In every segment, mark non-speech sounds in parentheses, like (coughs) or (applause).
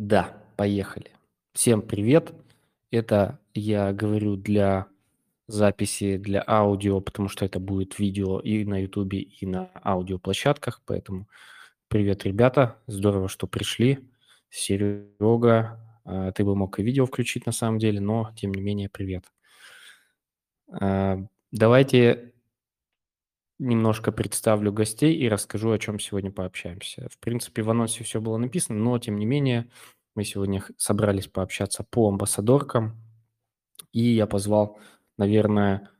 Да, поехали. Всем привет. Это я говорю для записи, для аудио, потому что это будет видео и на YouTube, и на аудиоплощадках. Поэтому привет, ребята. Здорово, что пришли. Серега, а, ты бы мог и видео включить на самом деле, но тем не менее привет. А, давайте немножко представлю гостей и расскажу, о чем сегодня пообщаемся. В принципе, в анонсе все было написано, но тем не менее мы сегодня собрались пообщаться по амбассадоркам, и я позвал, наверное,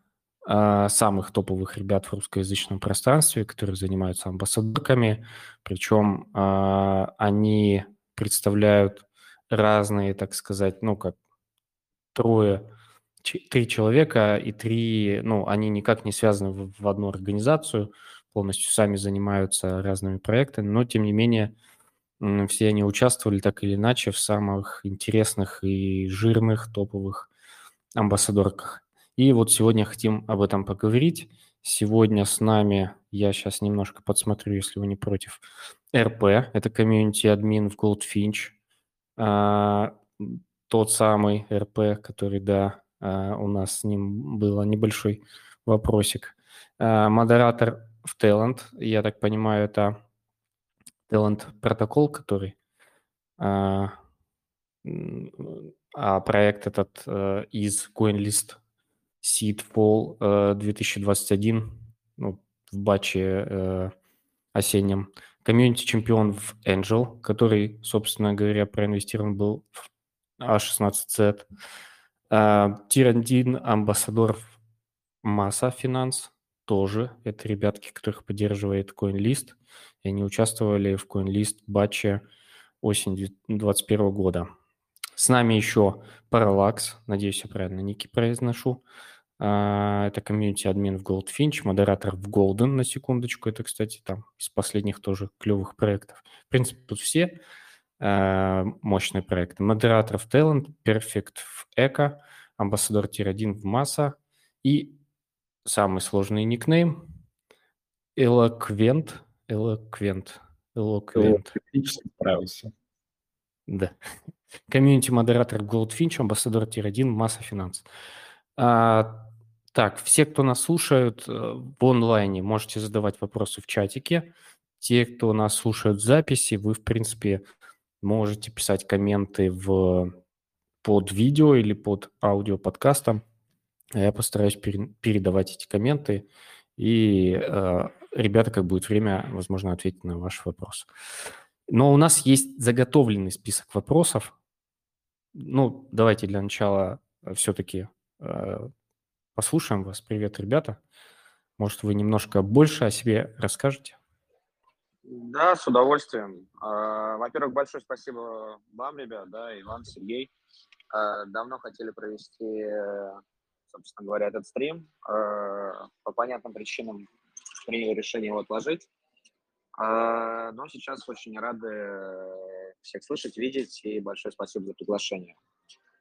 а, самых топовых ребят в русскоязычном пространстве, которые занимаются амбассадорками, причем а, они представляют разные, так сказать, ну как трое три человека, и три, ну, они никак не связаны в, в одну организацию, полностью сами занимаются разными проектами, но, тем не менее, все они участвовали так или иначе в самых интересных и жирных топовых амбассадорках. И вот сегодня хотим об этом поговорить. Сегодня с нами, я сейчас немножко подсмотрю, если вы не против, РП, это комьюнити-админ в Goldfinch, а, тот самый РП, который, да, у нас с ним был небольшой вопросик. А, модератор в Talent, я так понимаю, это Talent Protocol, который а, а проект этот э, из CoinList Seed Fall 2021, э, ну, в батче э, осеннем. Комьюнити-чемпион в Angel, который, собственно говоря, проинвестирован был в A16Z. А, Tier-1 амбассадор Massa Finance тоже. Это ребятки, которых поддерживает CoinList. И они участвовали в CoinList батче осень 2021 года. С нами еще Parallax, надеюсь, я правильно ники произношу. А, это комьюнити-админ в Goldfinch, модератор в Golden, на секундочку. Это, кстати, там из последних тоже клевых проектов. В принципе, тут все мощные проекты. Модератор в Talent, Perfect в Эко, Амбассадор Tier-1 в Massa и самый сложный никнейм Eloquent. Eloquent. Eloquent. справился. Да. Комьюнити-модератор Goldfinch, амбассадор Tier-1, Massa Finance. А, так, все, кто нас слушают э, в онлайне, можете задавать вопросы в чатике. Те, кто нас слушают в записи, вы, в принципе, Можете писать комменты в, под видео или под аудио подкастом. Я постараюсь пере, передавать эти комменты, и э, ребята, как будет время, возможно, ответить на ваш вопрос. Но у нас есть заготовленный список вопросов. Ну, давайте для начала все-таки э, послушаем вас. Привет, ребята. Может, вы немножко больше о себе расскажете? Да, с удовольствием. А, во-первых, большое спасибо вам, ребят, да, Иван, Сергей. А, давно хотели провести, собственно говоря, этот стрим. А, по понятным причинам приняли решение его отложить. Но сейчас очень рады всех слышать, видеть, и большое спасибо за приглашение.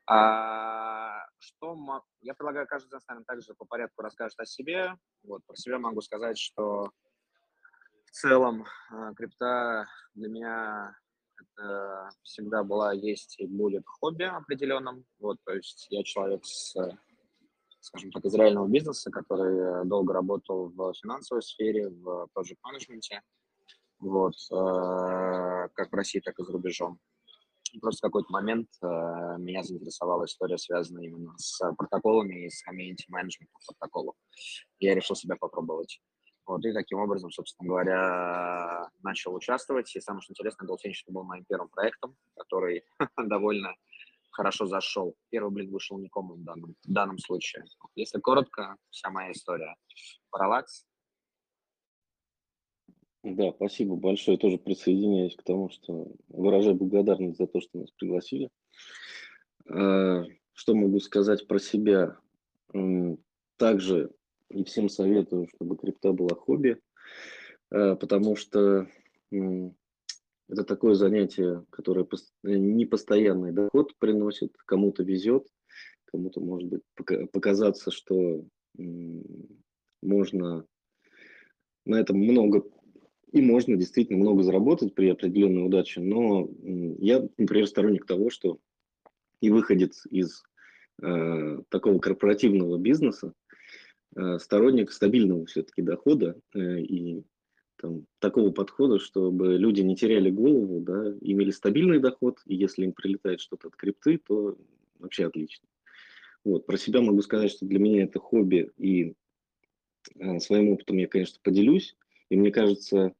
Что я предлагаю, каждый из нас, наверное, также по порядку расскажет о себе. Вот, про себя могу сказать, что в целом а, крипта для меня это всегда была, есть и будет хобби определенным. Вот, то есть я человек с, скажем так, из реального бизнеса, который долго работал в финансовой сфере, в project менеджменте, вот, э, как в России, так и за рубежом. Просто в какой-то момент э, меня заинтересовала история, связанная именно с протоколами и с комьюнити менеджментом протоколов. Я решил себя попробовать. Вот, и таким образом, собственно говоря, начал участвовать. И самое что интересное, Goldfinch был моим первым проектом, который (laughs) довольно хорошо зашел. Первый блин вышел никому в данном, в данном случае. Если коротко, вся моя история. Параллакс. Да, спасибо большое. Тоже присоединяюсь к тому, что выражаю благодарность за то, что нас пригласили. А, что могу сказать про себя? Также и всем советую, чтобы крипта была хобби, э, потому что это такое занятие, которое не постоянный доход приносит, кому-то везет, кому-то может быть показаться, что можно на этом много и можно действительно много заработать при определенной удаче, но я, например, сторонник того, что и выходец из э, такого корпоративного бизнеса, э, сторонник стабильного все-таки дохода э, и там, такого подхода, чтобы люди не теряли голову, да, имели стабильный доход, и если им прилетает что-то от крипты, то вообще отлично. Вот. Про себя могу сказать, что для меня это хобби, и э, своим опытом я, конечно, поделюсь. И мне кажется,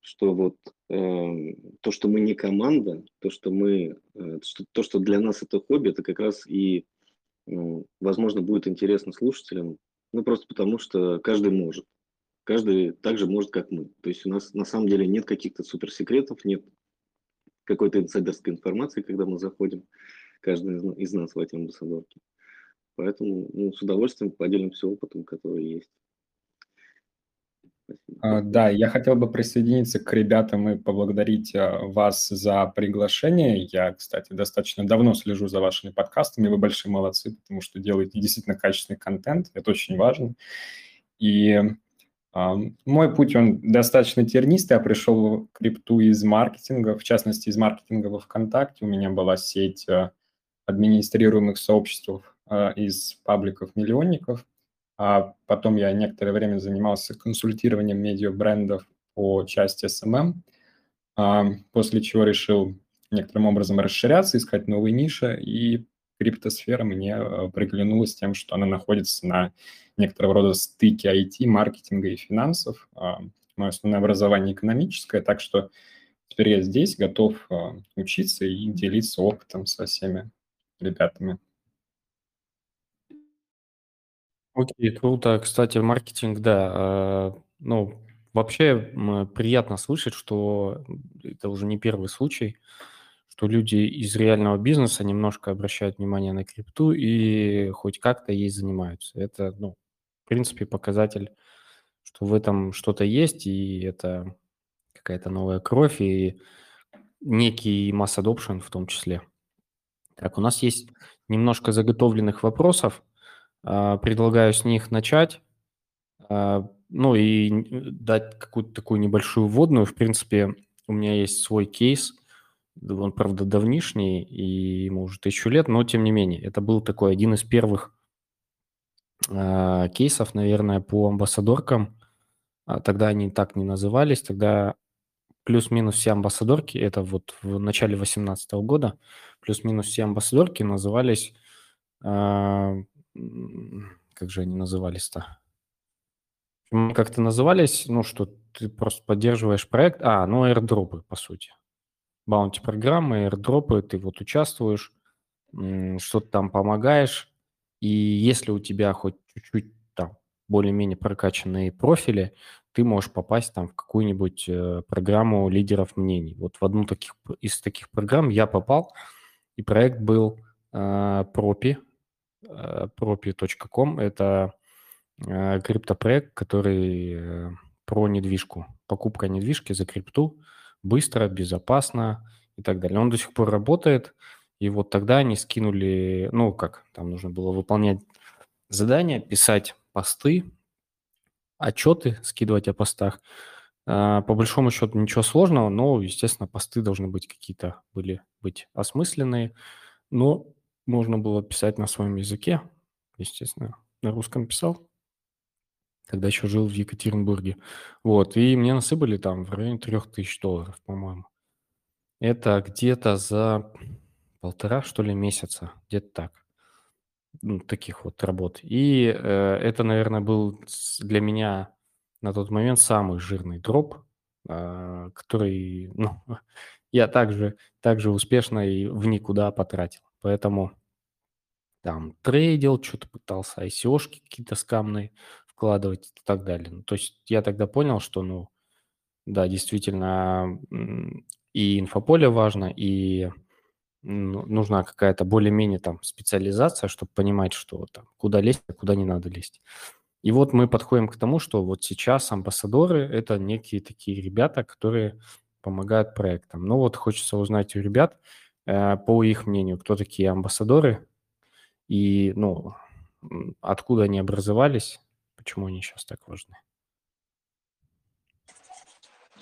что вот э, то, что мы не команда, то, что мы, э, что, то, что для нас это хобби, это как раз и, э, возможно, будет интересно слушателям, ну просто потому что каждый может, каждый так же может, как мы. То есть у нас на самом деле нет каких-то суперсекретов, нет какой-то инсайдерской информации, когда мы заходим, каждый из нас в эти амбассадорки. Поэтому ну, с удовольствием поделимся опытом, который есть. А, да, я хотел бы присоединиться к ребятам и поблагодарить а, вас за приглашение. Я, кстати, достаточно давно слежу за вашими подкастами. Вы большие молодцы, потому что делаете действительно качественный контент. Это очень важно. И а, мой путь, он достаточно тернистый. Я пришел в крипту из маркетинга, в частности, из маркетинга во ВКонтакте. У меня была сеть администрируемых сообществ из пабликов-миллионников – а потом я некоторое время занимался консультированием медиа-брендов по части SMM, а, после чего решил некоторым образом расширяться, искать новые ниши, и криптосфера мне э, приглянулась тем, что она находится на некоторого рода стыке IT, маркетинга и финансов. А, мое основное образование экономическое, так что теперь я здесь готов а, учиться и делиться опытом со всеми ребятами. Окей, круто. Кстати, маркетинг, да, а, ну, вообще приятно слышать, что это уже не первый случай, что люди из реального бизнеса немножко обращают внимание на крипту и хоть как-то ей занимаются. Это, ну, в принципе, показатель, что в этом что-то есть, и это какая-то новая кровь, и некий масс adoption в том числе. Так, у нас есть немножко заготовленных вопросов. А, предлагаю с них начать. А, ну и дать какую-то такую небольшую вводную. В принципе, у меня есть свой кейс. Он, правда, давнишний, и ему уже тысячу лет, но тем не менее. Это был такой один из первых э, кейсов, наверное, по амбассадоркам. Тогда они так не назывались. Тогда плюс-минус все амбассадорки, это вот в начале 2018 года, плюс-минус все амбассадорки назывались как же они назывались-то? Как-то назывались, ну, что ты просто поддерживаешь проект. А, ну, airdropы, по сути. Баунти-программы, airdropы, ты вот участвуешь, что-то там помогаешь, и если у тебя хоть чуть-чуть там более-менее прокачанные профили, ты можешь попасть там в какую-нибудь э, программу лидеров мнений. Вот в одну таких, из таких программ я попал, и проект был э, Пропи, propi.com – это э, криптопроект, который э, про недвижку. Покупка недвижки за крипту быстро, безопасно и так далее. Он до сих пор работает, и вот тогда они скинули, ну как, там нужно было выполнять задания, писать посты, отчеты скидывать о постах. По большому счету ничего сложного, но, естественно, посты должны быть какие-то были быть осмысленные, но можно было писать на своем языке, естественно, на русском писал. Тогда еще жил в Екатеринбурге. Вот, и мне насыпали там в районе трех тысяч долларов, по-моему. Это где-то за полтора, что ли, месяца, где-то так. Ну, таких вот работ. И э, это, наверное, был для меня на тот момент самый жирный дроп, э, который, ну, (laughs) я также, также успешно и в никуда потратил. Поэтому там трейдил, что-то пытался ICO-шки какие-то скамные вкладывать и так далее. Ну, то есть я тогда понял, что, ну, да, действительно, и инфополе важно, и ну, нужна какая-то более-менее там специализация, чтобы понимать, что там, куда лезть, а куда не надо лезть. И вот мы подходим к тому, что вот сейчас амбассадоры – это некие такие ребята, которые помогают проектам. Ну вот хочется узнать у ребят – по их мнению, кто такие амбассадоры и, ну, откуда они образовались, почему они сейчас так важны?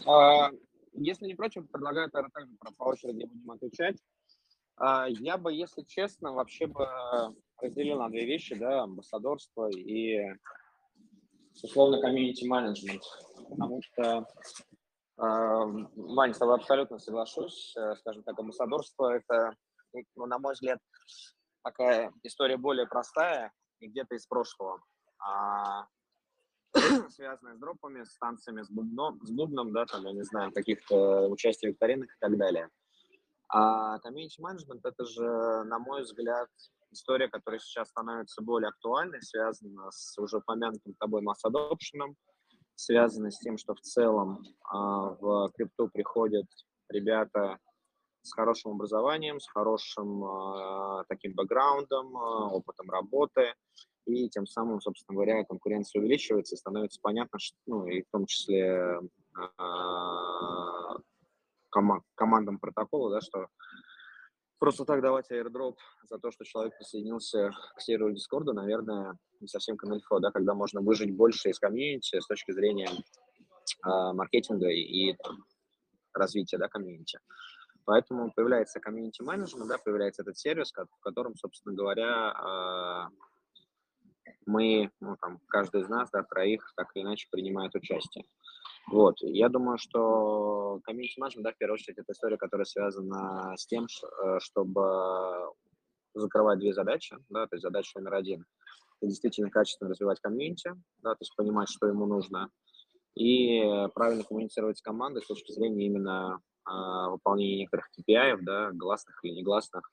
А, если не против, предлагаю тогда также по очереди будем отвечать. А, я бы, если честно, вообще бы разделил на две вещи, да, амбассадорство и условно комьюнити менеджмент, потому что Вань, с тобой абсолютно соглашусь. Э, скажем так, амбассадорство – это, ну, на мой взгляд, такая история более простая и где-то из прошлого. А (clears throat) связанная с дропами, с танцами, с бубном, с бубном, да, там, я не знаю, каких-то участий в викторинах и так далее. А комьюнити менеджмент это же, на мой взгляд, история, которая сейчас становится более актуальной, связана с уже упомянутым тобой масс связана с тем, что в целом а, в крипту приходят ребята с хорошим образованием, с хорошим а, таким бэкграундом, а, опытом работы, и тем самым, собственно говоря, конкуренция увеличивается, становится понятно, что, ну, и в том числе кома- командам протокола, да, что просто так давать airdrop за то, что человек присоединился к серверу Discord, наверное, не совсем камильфо, да, когда можно выжить больше из комьюнити с точки зрения э, маркетинга и, и развития, да, комьюнити. Поэтому появляется комьюнити менеджмент, да, появляется этот сервис, в котором, собственно говоря, э, мы, ну, там, каждый из нас, да, троих, так или иначе принимает участие. Вот, я думаю, что комьюнити менеджмент, да, в первую очередь, это история, которая связана с тем, э, чтобы закрывать две задачи, да, то есть задача номер один – действительно качественно развивать комьюнити, да, то есть понимать, что ему нужно, и правильно коммуницировать с командой с точки зрения именно э, выполнения некоторых KPI, да, гласных или негласных,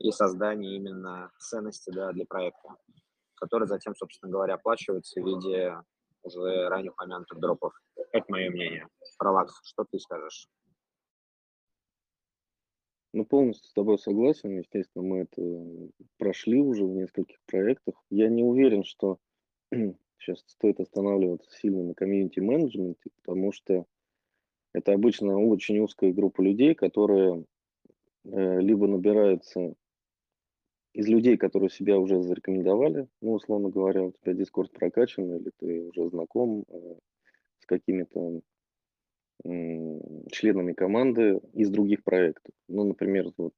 и создания именно ценности, да, для проекта, который затем, собственно говоря, оплачивается в виде уже ранее упомянутых дропов. Это мое мнение. Пролакс, что ты скажешь? Ну, полностью с тобой согласен. Естественно, мы это прошли уже в нескольких проектах. Я не уверен, что (clears throat) сейчас стоит останавливаться сильно на комьюнити-менеджменте, потому что это обычно очень узкая группа людей, которые э, либо набираются из людей, которые себя уже зарекомендовали, ну, условно говоря, у тебя дискурс прокачан, или ты уже знаком э, с какими-то э, членами команды из других проектов. Ну, например, вот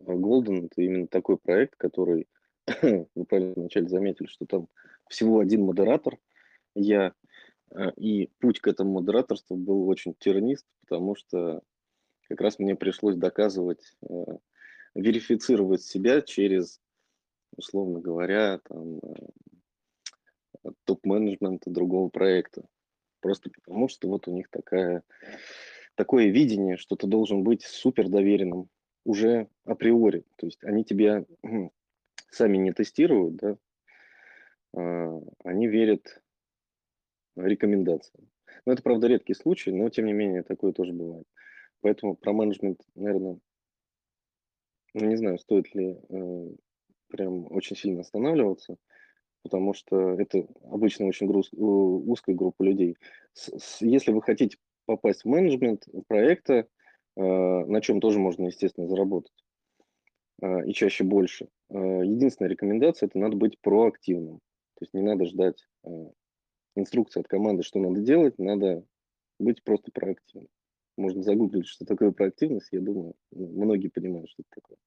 э, Golden – это именно такой проект, который, (clears throat) вы правильно вначале заметили, что там всего один модератор, я, э, и путь к этому модераторству был очень тернист, потому что как раз мне пришлось доказывать э, верифицировать себя через, условно говоря, там, э, топ-менеджмента другого проекта. Просто потому, что вот у них такая, такое видение, что ты должен быть супер доверенным уже априори. То есть они тебя сами не тестируют, да, а они верят рекомендациям. Но это, правда, редкий случай, но, тем не менее, такое тоже бывает. Поэтому про менеджмент, наверное, не знаю, стоит ли э, прям очень сильно останавливаться, потому что это обычно очень груз, узкая группа людей. С, с, если вы хотите попасть в менеджмент проекта, э, на чем тоже можно, естественно, заработать, э, и чаще больше, э, единственная рекомендация – это надо быть проактивным. То есть не надо ждать э, инструкции от команды, что надо делать, надо быть просто проактивным. Можно загуглить, что такое проактивность. Я думаю, ну, многие понимают, что это такое.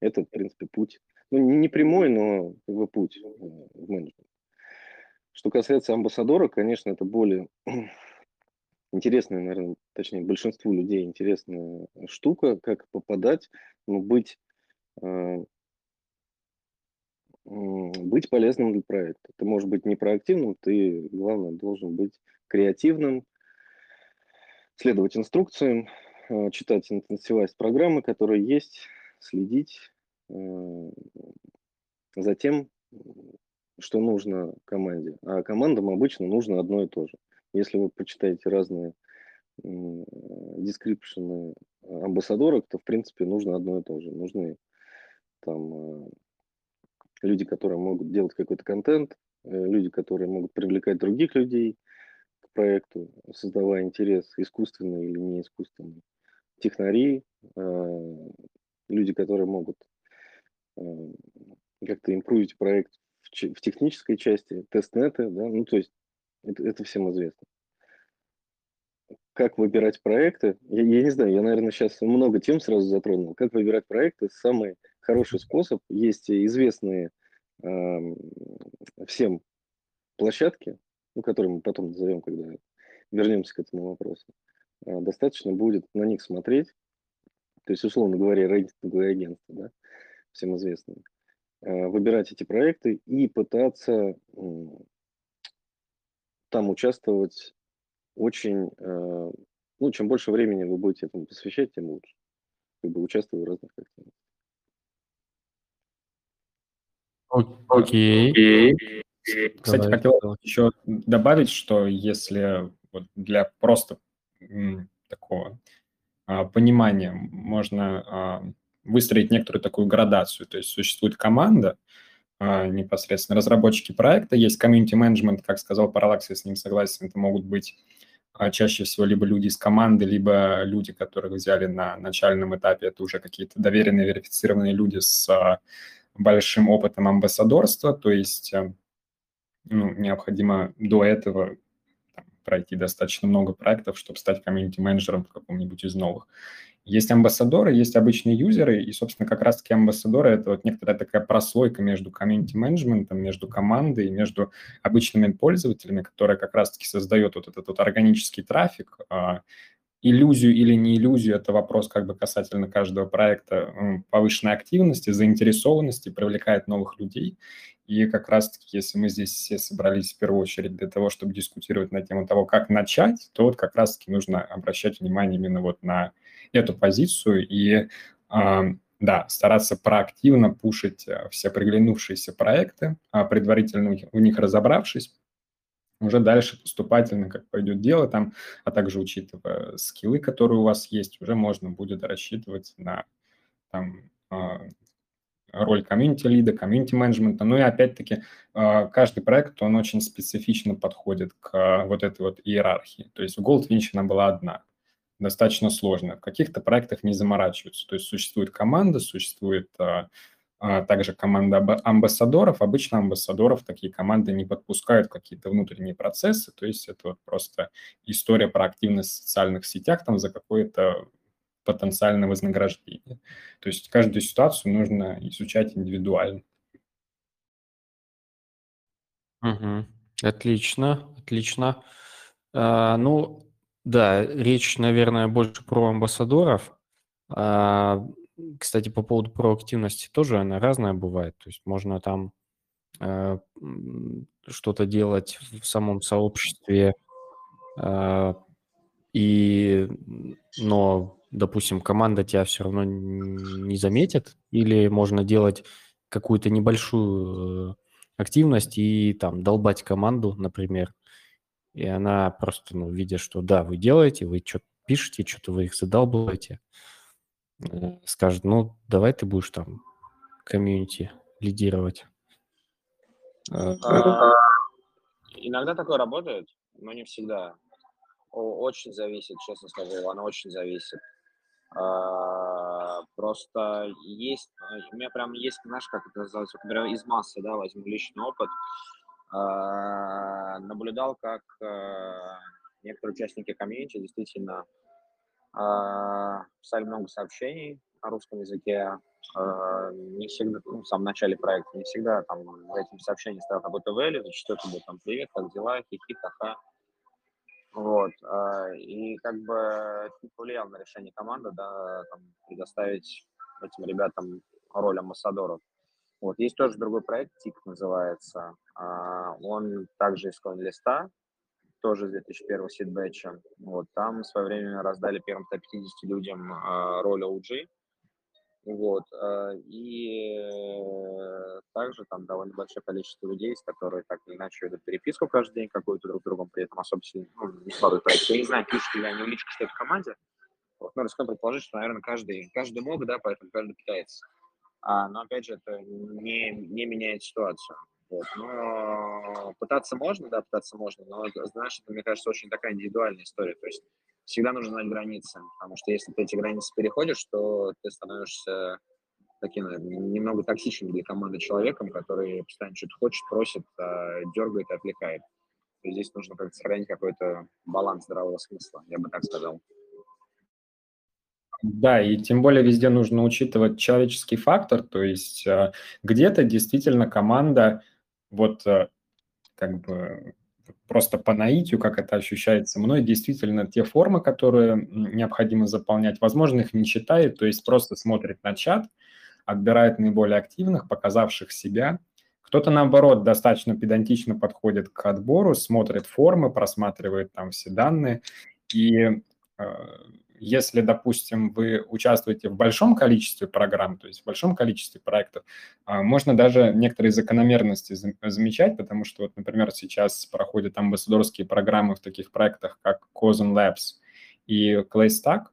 Это, в принципе, путь. Ну, не прямой, но как путь э, в менеджмент. Что касается амбассадора, конечно, это более (clears throat) интересная, наверное, точнее, большинству людей интересная штука, как попадать, ну, быть, э, быть полезным для проекта. Ты можешь быть не проактивным, ты, главное, должен быть креативным, следовать инструкциям, э, читать интенсивность программы, которые есть, следить э, за тем, что нужно команде. А командам обычно нужно одно и то же. Если вы почитаете разные дескрипшены амбассадоров, то, в принципе, нужно одно и то же. Нужны там э, люди, которые могут делать какой-то контент, люди, которые могут привлекать других людей – проекту, создавая интерес искусственный или не искусственный. Технари, э, люди, которые могут э, как-то импровить проект в, в технической части, тестнеты, да, ну то есть это, это всем известно. как выбирать проекты. Я, я не знаю, я, наверное, сейчас много тем сразу затронул. Как выбирать проекты? Самый хороший способ. Есть известные э, всем площадки, ну, которые мы потом назовем, когда вернемся к этому вопросу. Э, достаточно будет на них смотреть. То есть, условно говоря, рейтинговые агентства, да, всем известные. Э, выбирать эти проекты и пытаться там участвовать очень, э, ну, чем больше времени вы будете этому посвящать, тем лучше. Как бы участвуя в разных активностях. Окей. Кстати, Давай, хотел давай. еще добавить, что если вот для просто такого а, понимания можно а, выстроить некоторую такую градацию, то есть существует команда, а, непосредственно разработчики проекта, есть комьюнити менеджмент, как сказал Паралакс, я с ним согласен, это могут быть а, чаще всего либо люди из команды, либо люди, которых взяли на начальном этапе, это уже какие-то доверенные, верифицированные люди с а, большим опытом амбассадорства, то есть ну, необходимо до этого там, пройти достаточно много проектов, чтобы стать комьюнити-менеджером в каком-нибудь из новых. Есть амбассадоры, есть обычные юзеры, и, собственно, как раз-таки амбассадоры – это вот некоторая такая прослойка между комьюнити-менеджментом, между командой, между обычными пользователями, которая как раз-таки создает вот этот вот органический трафик, а, иллюзию или не иллюзию, это вопрос как бы касательно каждого проекта повышенной активности, заинтересованности, привлекает новых людей. И как раз-таки, если мы здесь все собрались в первую очередь для того, чтобы дискутировать на тему того, как начать, то вот как раз-таки нужно обращать внимание именно вот на эту позицию и, да, стараться проактивно пушить э, все приглянувшиеся проекты, а предварительно в них разобравшись, уже дальше поступательно, как пойдет дело там, а также учитывая скиллы, которые у вас есть, уже можно будет рассчитывать на там, а, роль комьюнити-лида, комьюнити-менеджмента. Ну и опять-таки а, каждый проект, он очень специфично подходит к вот этой вот иерархии. То есть у Goldfinch она была одна, достаточно сложная. В каких-то проектах не заморачиваются. То есть существует команда, существует а также команда амбассадоров. Обычно амбассадоров такие команды не подпускают какие-то внутренние процессы, то есть это вот просто история про активность в социальных сетях там за какое-то потенциальное вознаграждение. То есть каждую ситуацию нужно изучать индивидуально. Угу. Отлично, отлично. А, ну, да, речь, наверное, больше про амбассадоров. А, кстати, по поводу проактивности тоже она разная бывает. То есть можно там э, что-то делать в самом сообществе, э, и, но, допустим, команда тебя все равно не заметит, или можно делать какую-то небольшую э, активность и там долбать команду, например, и она просто, ну, видя, что да, вы делаете, вы что-то пишете, что-то вы их задалбываете, скажет, ну, давай ты будешь там комьюнити лидировать. Э, а, иногда такое работает, но не всегда. Очень зависит, честно скажу, оно очень зависит. А, просто есть, у меня прям есть, знаешь, как это называется, например, из массы, да, возьму личный опыт, а, наблюдал, как э, некоторые участники комьюнити действительно писали много сообщений на русском языке. А, не всегда, ну, в самом начале проекта, не всегда там этим сообщениям стоял какой-то value, зачастую это был там «Привет, как дела? Хихи, ха-ха». Вот. А, и как бы это повлиял на решение команды, да, там, предоставить этим ребятам роль амбассадоров. Вот. Есть тоже другой проект, ТИК называется. Он также из листа тоже с 2001 сидбэтча. Вот, там в свое время раздали первым 150 людям э, роль OG. Вот, э, и э, также там довольно большое количество людей, с которыми так или иначе ведут переписку каждый день какую-то друг с другом, при этом особо сильно, ну, не складывают проект. Я не знаю, пишут ли они личку, что это в команде. Вот, но рискну предположить, что, наверное, каждый, каждый мог, да, поэтому каждый пытается. А, но, опять же, это не, не меняет ситуацию. Вот. Но пытаться можно, да, пытаться можно, но, знаешь, это, мне кажется, очень такая индивидуальная история. То есть всегда нужно знать границы, потому что если ты эти границы переходишь, то ты становишься таким немного токсичным для команды человеком, который постоянно что-то хочет, просит, а, дергает и отвлекает. И здесь нужно как-то сохранить какой-то баланс здравого смысла, я бы так сказал. Да, и тем более везде нужно учитывать человеческий фактор, то есть э, где-то действительно команда вот э, как бы просто по наитию, как это ощущается мной, действительно те формы, которые необходимо заполнять, возможно, их не читает, то есть просто смотрит на чат, отбирает наиболее активных, показавших себя. Кто-то, наоборот, достаточно педантично подходит к отбору, смотрит формы, просматривает там все данные и э, если, допустим, вы участвуете в большом количестве программ, то есть в большом количестве проектов, а, можно даже некоторые закономерности замечать, потому что, вот, например, сейчас проходят амбассадорские программы в таких проектах, как Cozen Labs и Claystack,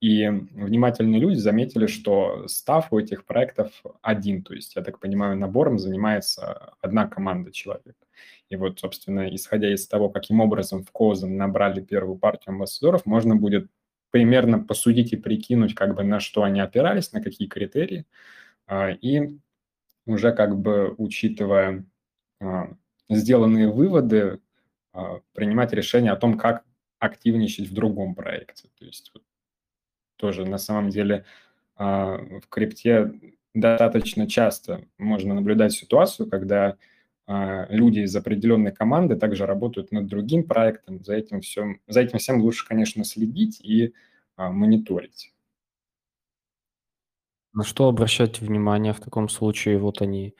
и внимательные люди заметили, что став у этих проектов один, то есть, я так понимаю, набором занимается одна команда человек. И вот, собственно, исходя из того, каким образом в Козен набрали первую партию амбассадоров, можно будет примерно посудить и прикинуть, как бы на что они опирались, на какие критерии, а, и уже как бы учитывая а, сделанные выводы, а, принимать решение о том, как активничать в другом проекте. То есть тоже на самом деле в крипте достаточно часто можно наблюдать ситуацию, когда люди из определенной команды также работают над другим проектом. За этим, всем, за этим всем лучше, конечно, следить и а, мониторить. На что обращать внимание в таком случае? Вот они,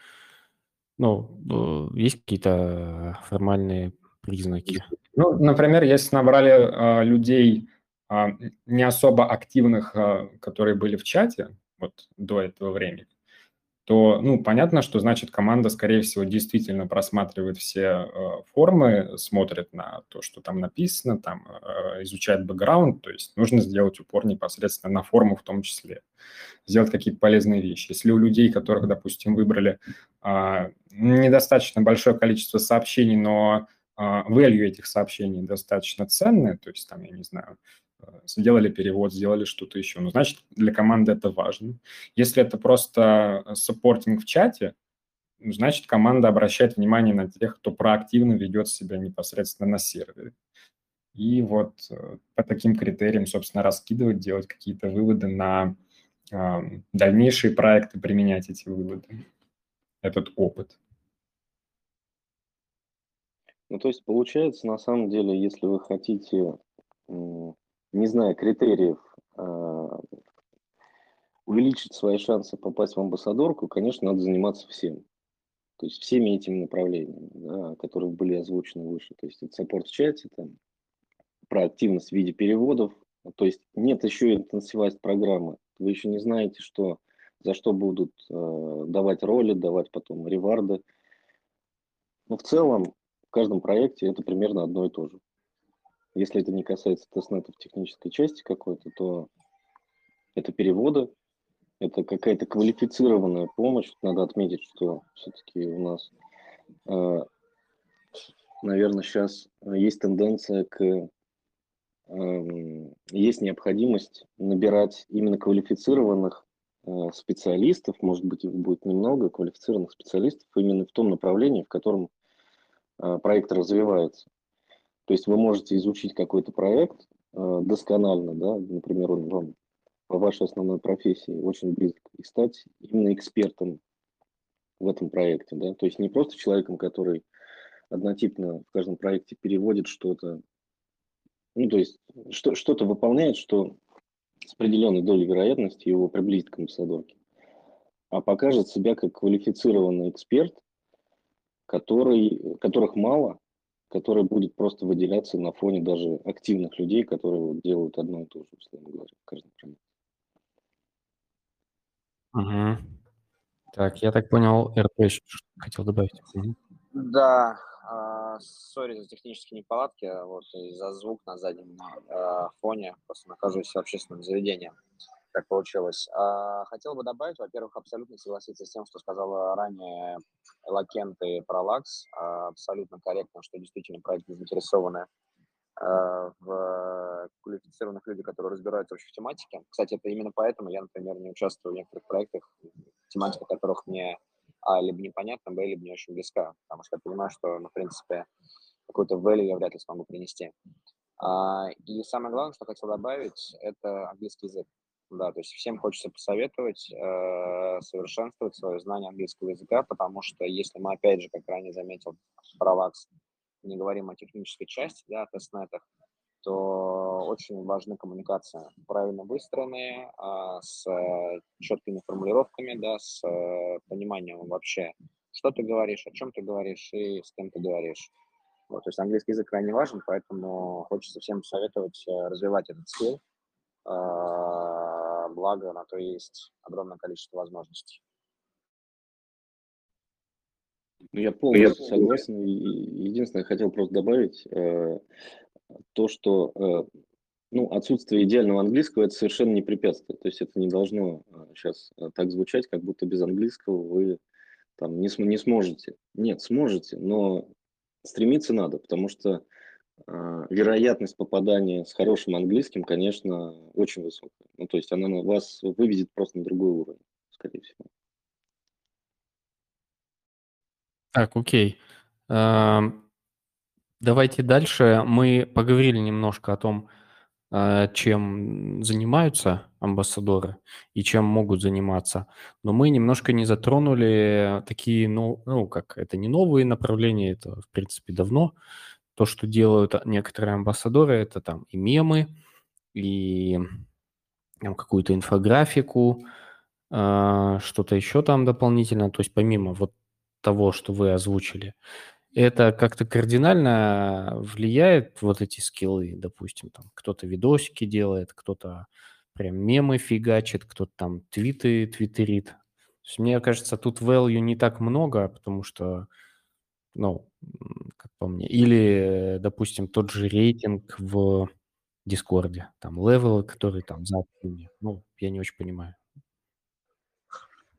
ну, э, есть какие-то формальные признаки? Ну, например, если набрали а, людей а, не особо активных, а, которые были в чате вот до этого времени, то, ну, понятно, что значит команда, скорее всего, действительно просматривает все э, формы, смотрит на то, что там написано, там э, изучает бэкграунд, то есть нужно сделать упор непосредственно на форму в том числе, сделать какие-то полезные вещи. Если у людей, которых, допустим, выбрали э, недостаточно большое количество сообщений, но э, value этих сообщений достаточно ценное, то есть там, я не знаю, сделали перевод, сделали что-то еще. Ну, значит, для команды это важно. Если это просто supporting в чате, ну, значит, команда обращает внимание на тех, кто проактивно ведет себя непосредственно на сервере. И вот э, по таким критериям, собственно, раскидывать, делать какие-то выводы на э, дальнейшие проекты, применять эти выводы, этот опыт. Ну, то есть получается, на самом деле, если вы хотите не зная критериев, а, увеличить свои шансы попасть в амбассадорку, конечно, надо заниматься всем. То есть всеми этими направлениями, да, которые были озвучены выше. То есть это саппорт в чате, там, проактивность в виде переводов. То есть нет еще интенсивность программы. Вы еще не знаете, что, за что будут э, давать роли, давать потом реварды. Но в целом в каждом проекте это примерно одно и то же. Если это не касается тестнетов технической части какой-то, то это переводы, это какая-то квалифицированная помощь. Надо отметить, что все-таки у нас, э, наверное, сейчас есть тенденция к эм, есть необходимость набирать именно квалифицированных э, специалистов, может быть, их будет немного, квалифицированных специалистов именно в том направлении, в котором э, проект развивается. То есть вы можете изучить какой-то проект э, досконально, да, например, он вам по вашей основной профессии очень близок, и стать именно экспертом в этом проекте, да, то есть не просто человеком, который однотипно в каждом проекте переводит что-то, ну, то есть что, что-то выполняет, что с определенной долей вероятности его приблизит к амбассадорке, а покажет себя как квалифицированный эксперт, который, которых мало, который будет просто выделяться на фоне даже активных людей, которые делают одно и то же, условно говоря, в каждом проекте. Угу. Так, я так понял, РП еще хотел добавить. Угу. Да, сори за технические неполадки, вот, и за звук на заднем э, фоне, просто нахожусь в общественном заведении так получилось. А, хотел бы добавить, во-первых, абсолютно согласиться с тем, что сказала ранее Лакент и Пролакс. А, абсолютно корректно, что действительно проекты заинтересованы а, в квалифицированных людях, которые разбираются вообще в тематике. Кстати, это именно поэтому я, например, не участвую в некоторых проектах, тематика которых мне а, либо непонятна, б, либо не очень близка, потому что я понимаю, что, ну, в принципе, какой-то value я вряд ли смогу принести. А, и самое главное, что хотел добавить, это английский язык. Да, то есть всем хочется посоветовать э, совершенствовать свое знание английского языка, потому что если мы, опять же, как ранее заметил Провакс, не говорим о технической части, да, о тестнетах, то очень важны коммуникация, правильно выстроенные, э, с четкими формулировками, да, с э, пониманием вообще, что ты говоришь, о чем ты говоришь и с кем ты говоришь. Вот, то есть английский язык крайне важен, поэтому хочется всем посоветовать э, развивать этот скилл. А, благо на то есть огромное количество возможностей. Ну, я полностью согласен. Единственное, я хотел просто добавить э, то, что э, ну, отсутствие идеального английского – это совершенно не препятствие. То есть это не должно сейчас так звучать, как будто без английского вы там не, не сможете. Нет, сможете, но стремиться надо, потому что э, вероятность попадания с хорошим английским, конечно, очень высокая. Ну, то есть она на вас выведет просто на другой уровень, скорее всего. Так, окей. Давайте дальше. Мы поговорили немножко о том, а, чем занимаются амбассадоры и чем могут заниматься. Но мы немножко не затронули такие, ну, ну, как это не новые направления, это, в принципе, давно. То, что делают некоторые амбассадоры, это там и мемы, и там, какую-то инфографику, э, что-то еще там дополнительно. То есть помимо вот того, что вы озвучили, это как-то кардинально влияет, вот эти скиллы, допустим, там кто-то видосики делает, кто-то прям мемы фигачит, кто-то там твиты твиттерит. То есть, мне кажется, тут value не так много, потому что, ну, по мне, или, допустим, тот же рейтинг в Дискорде, там левелы, которые там за ну, я не очень понимаю.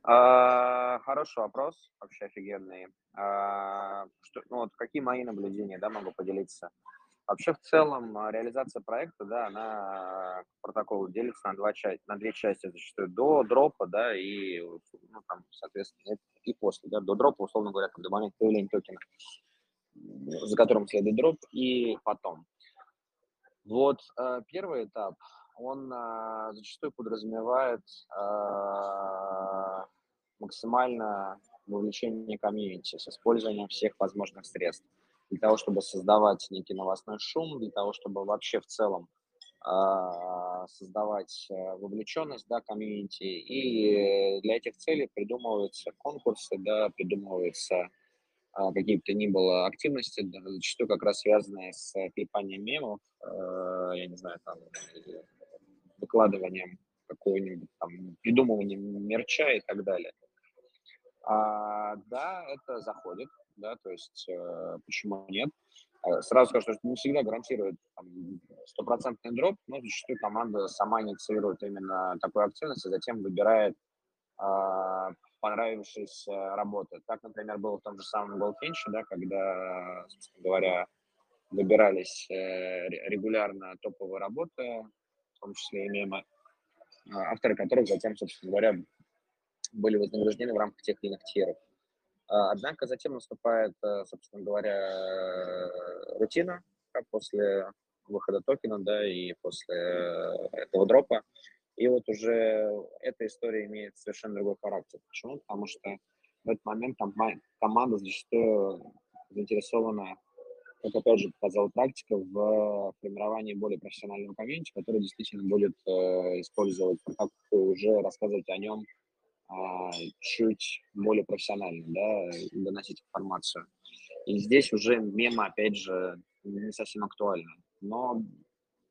А, хороший вопрос, вообще офигенный. А, что, ну, вот какие мои наблюдения, да, могу поделиться. Вообще, в целом, а, реализация проекта, да, она протокол делится на, два части, на две части зачастую. До дропа, да, и, ну, там, соответственно, и после, да, до дропа, условно говоря, там, до момента появления токена, за которым следует дроп, и потом. Вот э, первый этап, он э, зачастую подразумевает э, максимально вовлечение комьюнити с использованием всех возможных средств для того, чтобы создавать некий новостной шум, для того, чтобы вообще в целом создавать вовлеченность, да, комьюнити. И для этих целей придумываются конкурсы, да, придумываются какие бы то ни было активности, зачастую как раз связанные с клепанием мемов, э, я не знаю, там, выкладыванием какого-нибудь там, придумыванием мерча и так далее. А, да, это заходит, да, то есть э, почему нет. Э, сразу скажу, что не всегда гарантирует стопроцентный дроп, но зачастую команда сама инициирует именно такую активность и затем выбирает э, понравившиеся работы. Так, например, было в том же самом Goldfinch, да, когда, собственно говоря, выбирались э, регулярно топовые работы, в том числе и мемы, а, авторы которых затем, собственно говоря, были вознаграждены в рамках тех или иных тиров. А, однако затем наступает, э, собственно говоря, э, рутина после выхода токена, да, и после этого дропа. И вот уже эта история имеет совершенно другой характер. Почему? Потому что в этот момент там команда зачастую заинтересована, как опять же показала практика, в формировании более профессионального комьюнити, который действительно будет э, использовать, как уже рассказывать о нем а, чуть более профессионально, да, доносить информацию. И здесь уже мема, опять же, не совсем актуально. Но,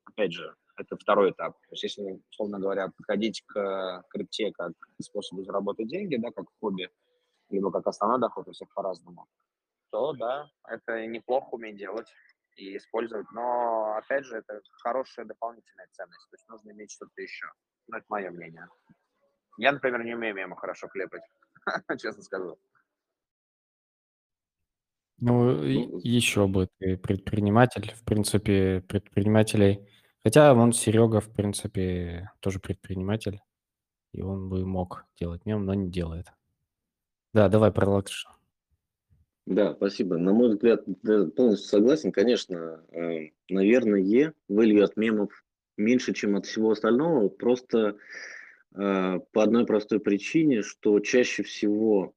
опять же, это второй этап. То есть если, условно говоря, подходить к крипте как к способу заработать деньги, да, как хобби, либо как основной доход, у всех по-разному, то да, это неплохо уметь делать и использовать. Но, опять же, это хорошая дополнительная ценность. То есть нужно иметь что-то еще. Ну, это мое мнение. Я, например, не умею мемо хорошо клепать, (laughs) честно скажу. Ну, ну еще бы ты предприниматель, в принципе, предпринимателей. Хотя вон Серега, в принципе, тоже предприниматель, и он бы мог делать мем, но не делает. Да, давай про Да, спасибо. На мой взгляд, полностью согласен. Конечно, э, наверное, value от мемов меньше, чем от всего остального, просто э, по одной простой причине, что чаще всего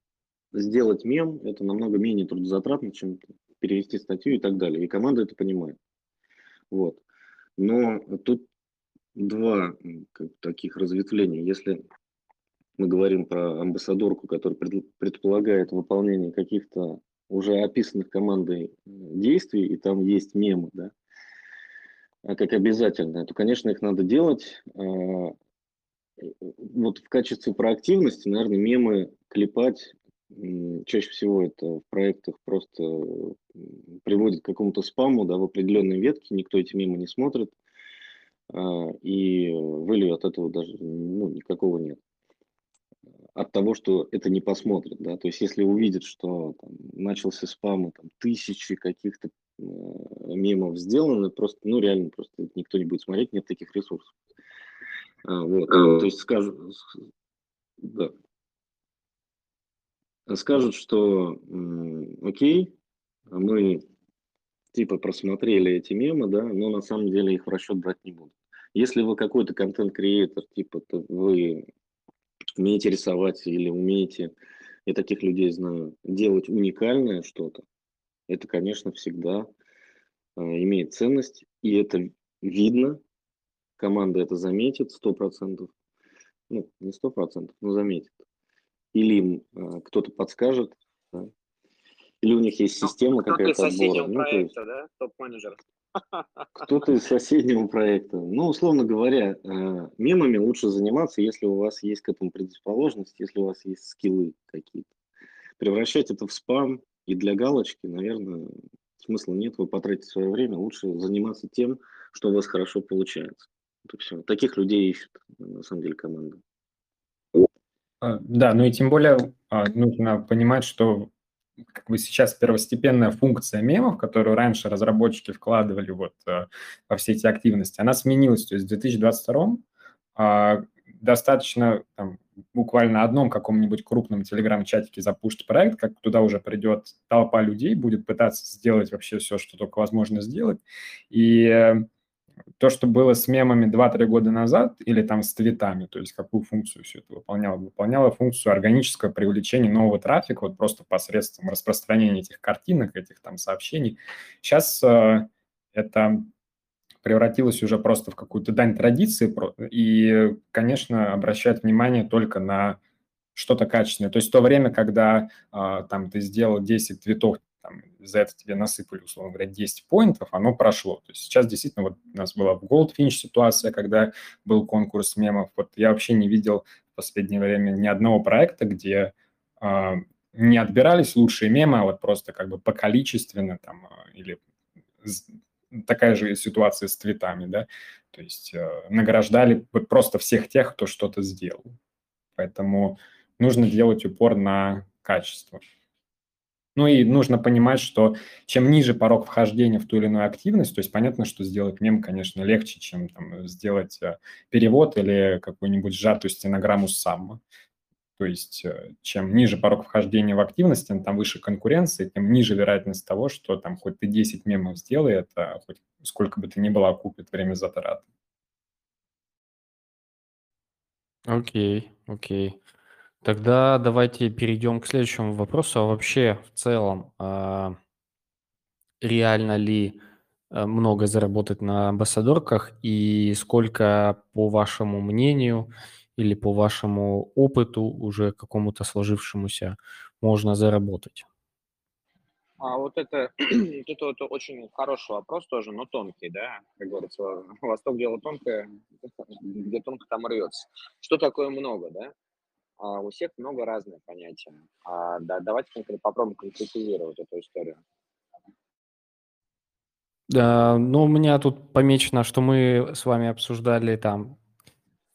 сделать мем – это намного менее трудозатратно, чем перевести статью и так далее. И команда это понимает. Вот. Но тут два как, таких разветвления. Если мы говорим про амбассадорку, которая предполагает выполнение каких-то уже описанных командой действий, и там есть мемы, да, а как обязательно, то, конечно, их надо делать. А, вот в качестве проактивности, наверное, мемы клепать чаще всего это в проектах просто приводит к какому-то спаму, да, в определенной ветке, никто эти мемы не смотрит, а, и вылью от этого даже ну, никакого нет. От того, что это не посмотрят, да, то есть если увидят, что там, начался спам, и там тысячи каких-то э, мемов сделаны, просто, ну реально просто никто не будет смотреть, нет таких ресурсов. А, вот, то есть скажут, да, скажут, что окей, мы типа просмотрели эти мемы, да, но на самом деле их в расчет брать не будут. Если вы какой-то контент-креатор, типа вы умеете рисовать или умеете, я таких людей знаю, делать уникальное что-то, это, конечно, всегда э, имеет ценность, и это видно, команда это заметит сто процентов, ну, не сто процентов, но заметит. Или им э, кто-то подскажет, да? или у них есть ну, система какая-то отбора. Ну, проекта, есть... да? Топ-менеджер. (laughs) Кто-то из соседнего проекта. Ну, условно говоря, э, мемами лучше заниматься, если у вас есть к этому предрасположенность, если у вас есть скиллы какие-то. Превращать это в спам и для галочки, наверное, смысла нет, вы потратите свое время, лучше заниматься тем, что у вас хорошо получается. Это все. Таких людей ищут, на самом деле, команда. А, да, ну и тем более а, нужно понимать, что как бы сейчас первостепенная функция мемов, которую раньше разработчики вкладывали вот э, во все эти активности, она сменилась. То есть в 2022 а, достаточно там, буквально одном каком-нибудь крупном телеграм-чатике запустить проект, как туда уже придет толпа людей, будет пытаться сделать вообще все, что только возможно сделать. И э, то, что было с мемами 2-3 года назад, или там с твитами, то есть какую функцию все это выполняло? Выполняло функцию органического привлечения нового трафика, вот просто посредством распространения этих картинок, этих там сообщений. Сейчас э, это превратилось уже просто в какую-то дань традиции, и, конечно, обращает внимание только на что-то качественное. То есть то время, когда э, там ты сделал 10 твитов там, за это тебе насыпали, условно говоря, 10 поинтов, оно прошло. То есть сейчас действительно вот у нас была в Goldfinch ситуация, когда был конкурс мемов. Вот я вообще не видел в последнее время ни одного проекта, где э, не отбирались лучшие мемы, а вот просто как бы по количественно там э, или такая же ситуация с твитами, да, то есть э, награждали вот просто всех тех, кто что-то сделал. Поэтому нужно делать упор на качество. Ну и нужно понимать, что чем ниже порог вхождения в ту или иную активность, то есть понятно, что сделать мем, конечно, легче, чем там, сделать э, перевод или какую-нибудь сжатую стенограмму сам. То есть э, чем ниже порог вхождения в активность, тем там выше конкуренция, тем ниже вероятность того, что там хоть ты 10 мемов сделай, это хоть сколько бы ты ни было окупит время затрат. Окей, окей. Тогда давайте перейдем к следующему вопросу. А вообще, в целом, а, реально ли а, много заработать на амбассадорках и сколько, по вашему мнению или по вашему опыту, уже какому-то сложившемуся, можно заработать? А вот это, (clears throat) это, это очень хороший вопрос тоже, но тонкий, да, как говорится, Восток дело тонкое, где тонко там рвется. Что такое много, да? А у всех много разных понятий. А, да, давайте попробуем конкретизировать эту историю. Да, ну, у меня тут помечено, что мы с вами обсуждали там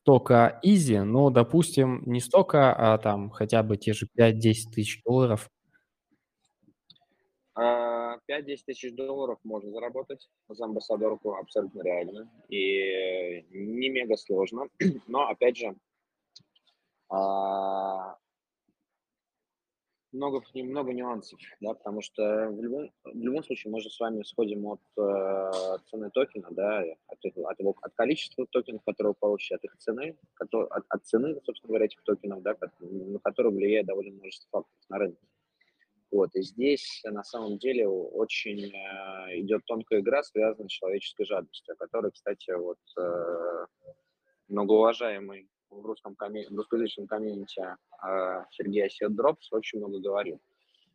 только изи, но, допустим, не столько, а там хотя бы те же 5-10 тысяч долларов. 5-10 а, тысяч долларов можно заработать за амбассадорку, абсолютно реально. И не мега сложно, (clears throat) но, опять же, а, много, много нюансов, да, потому что в любом, в любом случае мы же с вами сходим от э, цены токена, да, от, от, его, от количества токенов, которые вы получите, от их цены, который, от, от цены, собственно говоря, этих токенов, да, на которые влияет довольно множество факторов на рынке. Вот, и здесь на самом деле очень э, идет тонкая игра, связанная с человеческой жадностью, о которой, кстати, вот э, многоуважаемый в русском в русскоязычном комьюнити э, Сергей Осет Дропс очень много говорил.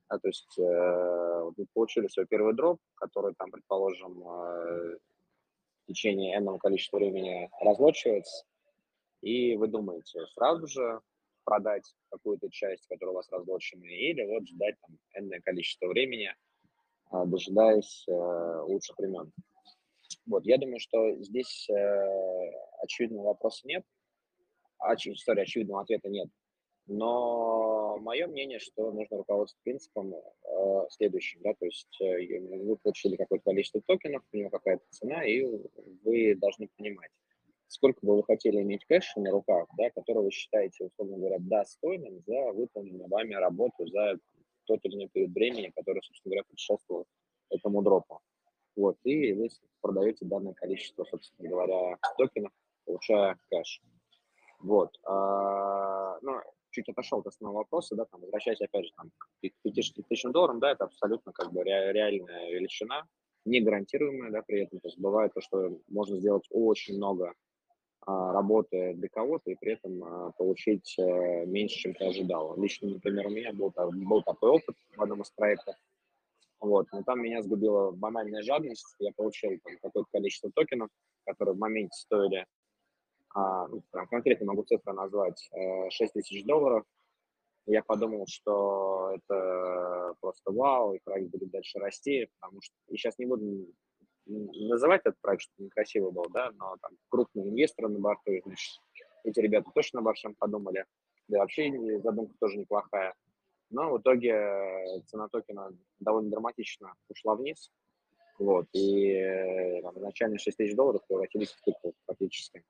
А, то есть э, вы получили свой первый дроп, который там, предположим, э, в течение энного количества времени разлочивается, и вы думаете, сразу же продать какую-то часть, которая у вас разлочена, или вот ждать там энное количество времени, э, дожидаясь э, лучших времен. Вот, я думаю, что здесь э, очевидного вопроса нет, Оч, история очевидного ответа нет. Но мое мнение, что нужно руководствоваться принципом э, следующим, да, то есть э, вы получили какое-то количество токенов, у него какая-то цена, и вы должны понимать, сколько бы вы хотели иметь кэша на руках, да, который вы считаете, условно говоря, достойным за выполненную вами работу, за тот или иной период времени, который, собственно говоря, предшествовал этому дропу. Вот, и вы продаете данное количество, собственно говоря, токенов, получая кэш. Вот. А, ну, чуть отошел от основного вопроса, да, там, возвращаясь, опять же, там, к 5 тысячам долларов, да, это абсолютно, как бы, реальная величина, не гарантируемая, да, при этом, то есть бывает то, что можно сделать очень много а, работы для кого-то и при этом а, получить а, меньше, чем ты ожидал. Лично, например, у меня был, был такой опыт в одном из проектов, вот, но там меня сгубила банальная жадность, я получил там какое-то количество токенов, которые в моменте стоили ну, прям конкретно могу цифры назвать, 6 э, тысяч долларов. Я подумал, что это просто вау, и проект будет дальше расти, потому что, и сейчас не буду называть этот проект, чтобы некрасиво был, да, но там крупные инвесторы на борту, значит, эти ребята точно обо всем подумали, да вообще задумка тоже неплохая. Но в итоге цена токена довольно драматично ушла вниз, вот, и э, там, начальные 6 тысяч долларов превратились в тыкву фактически.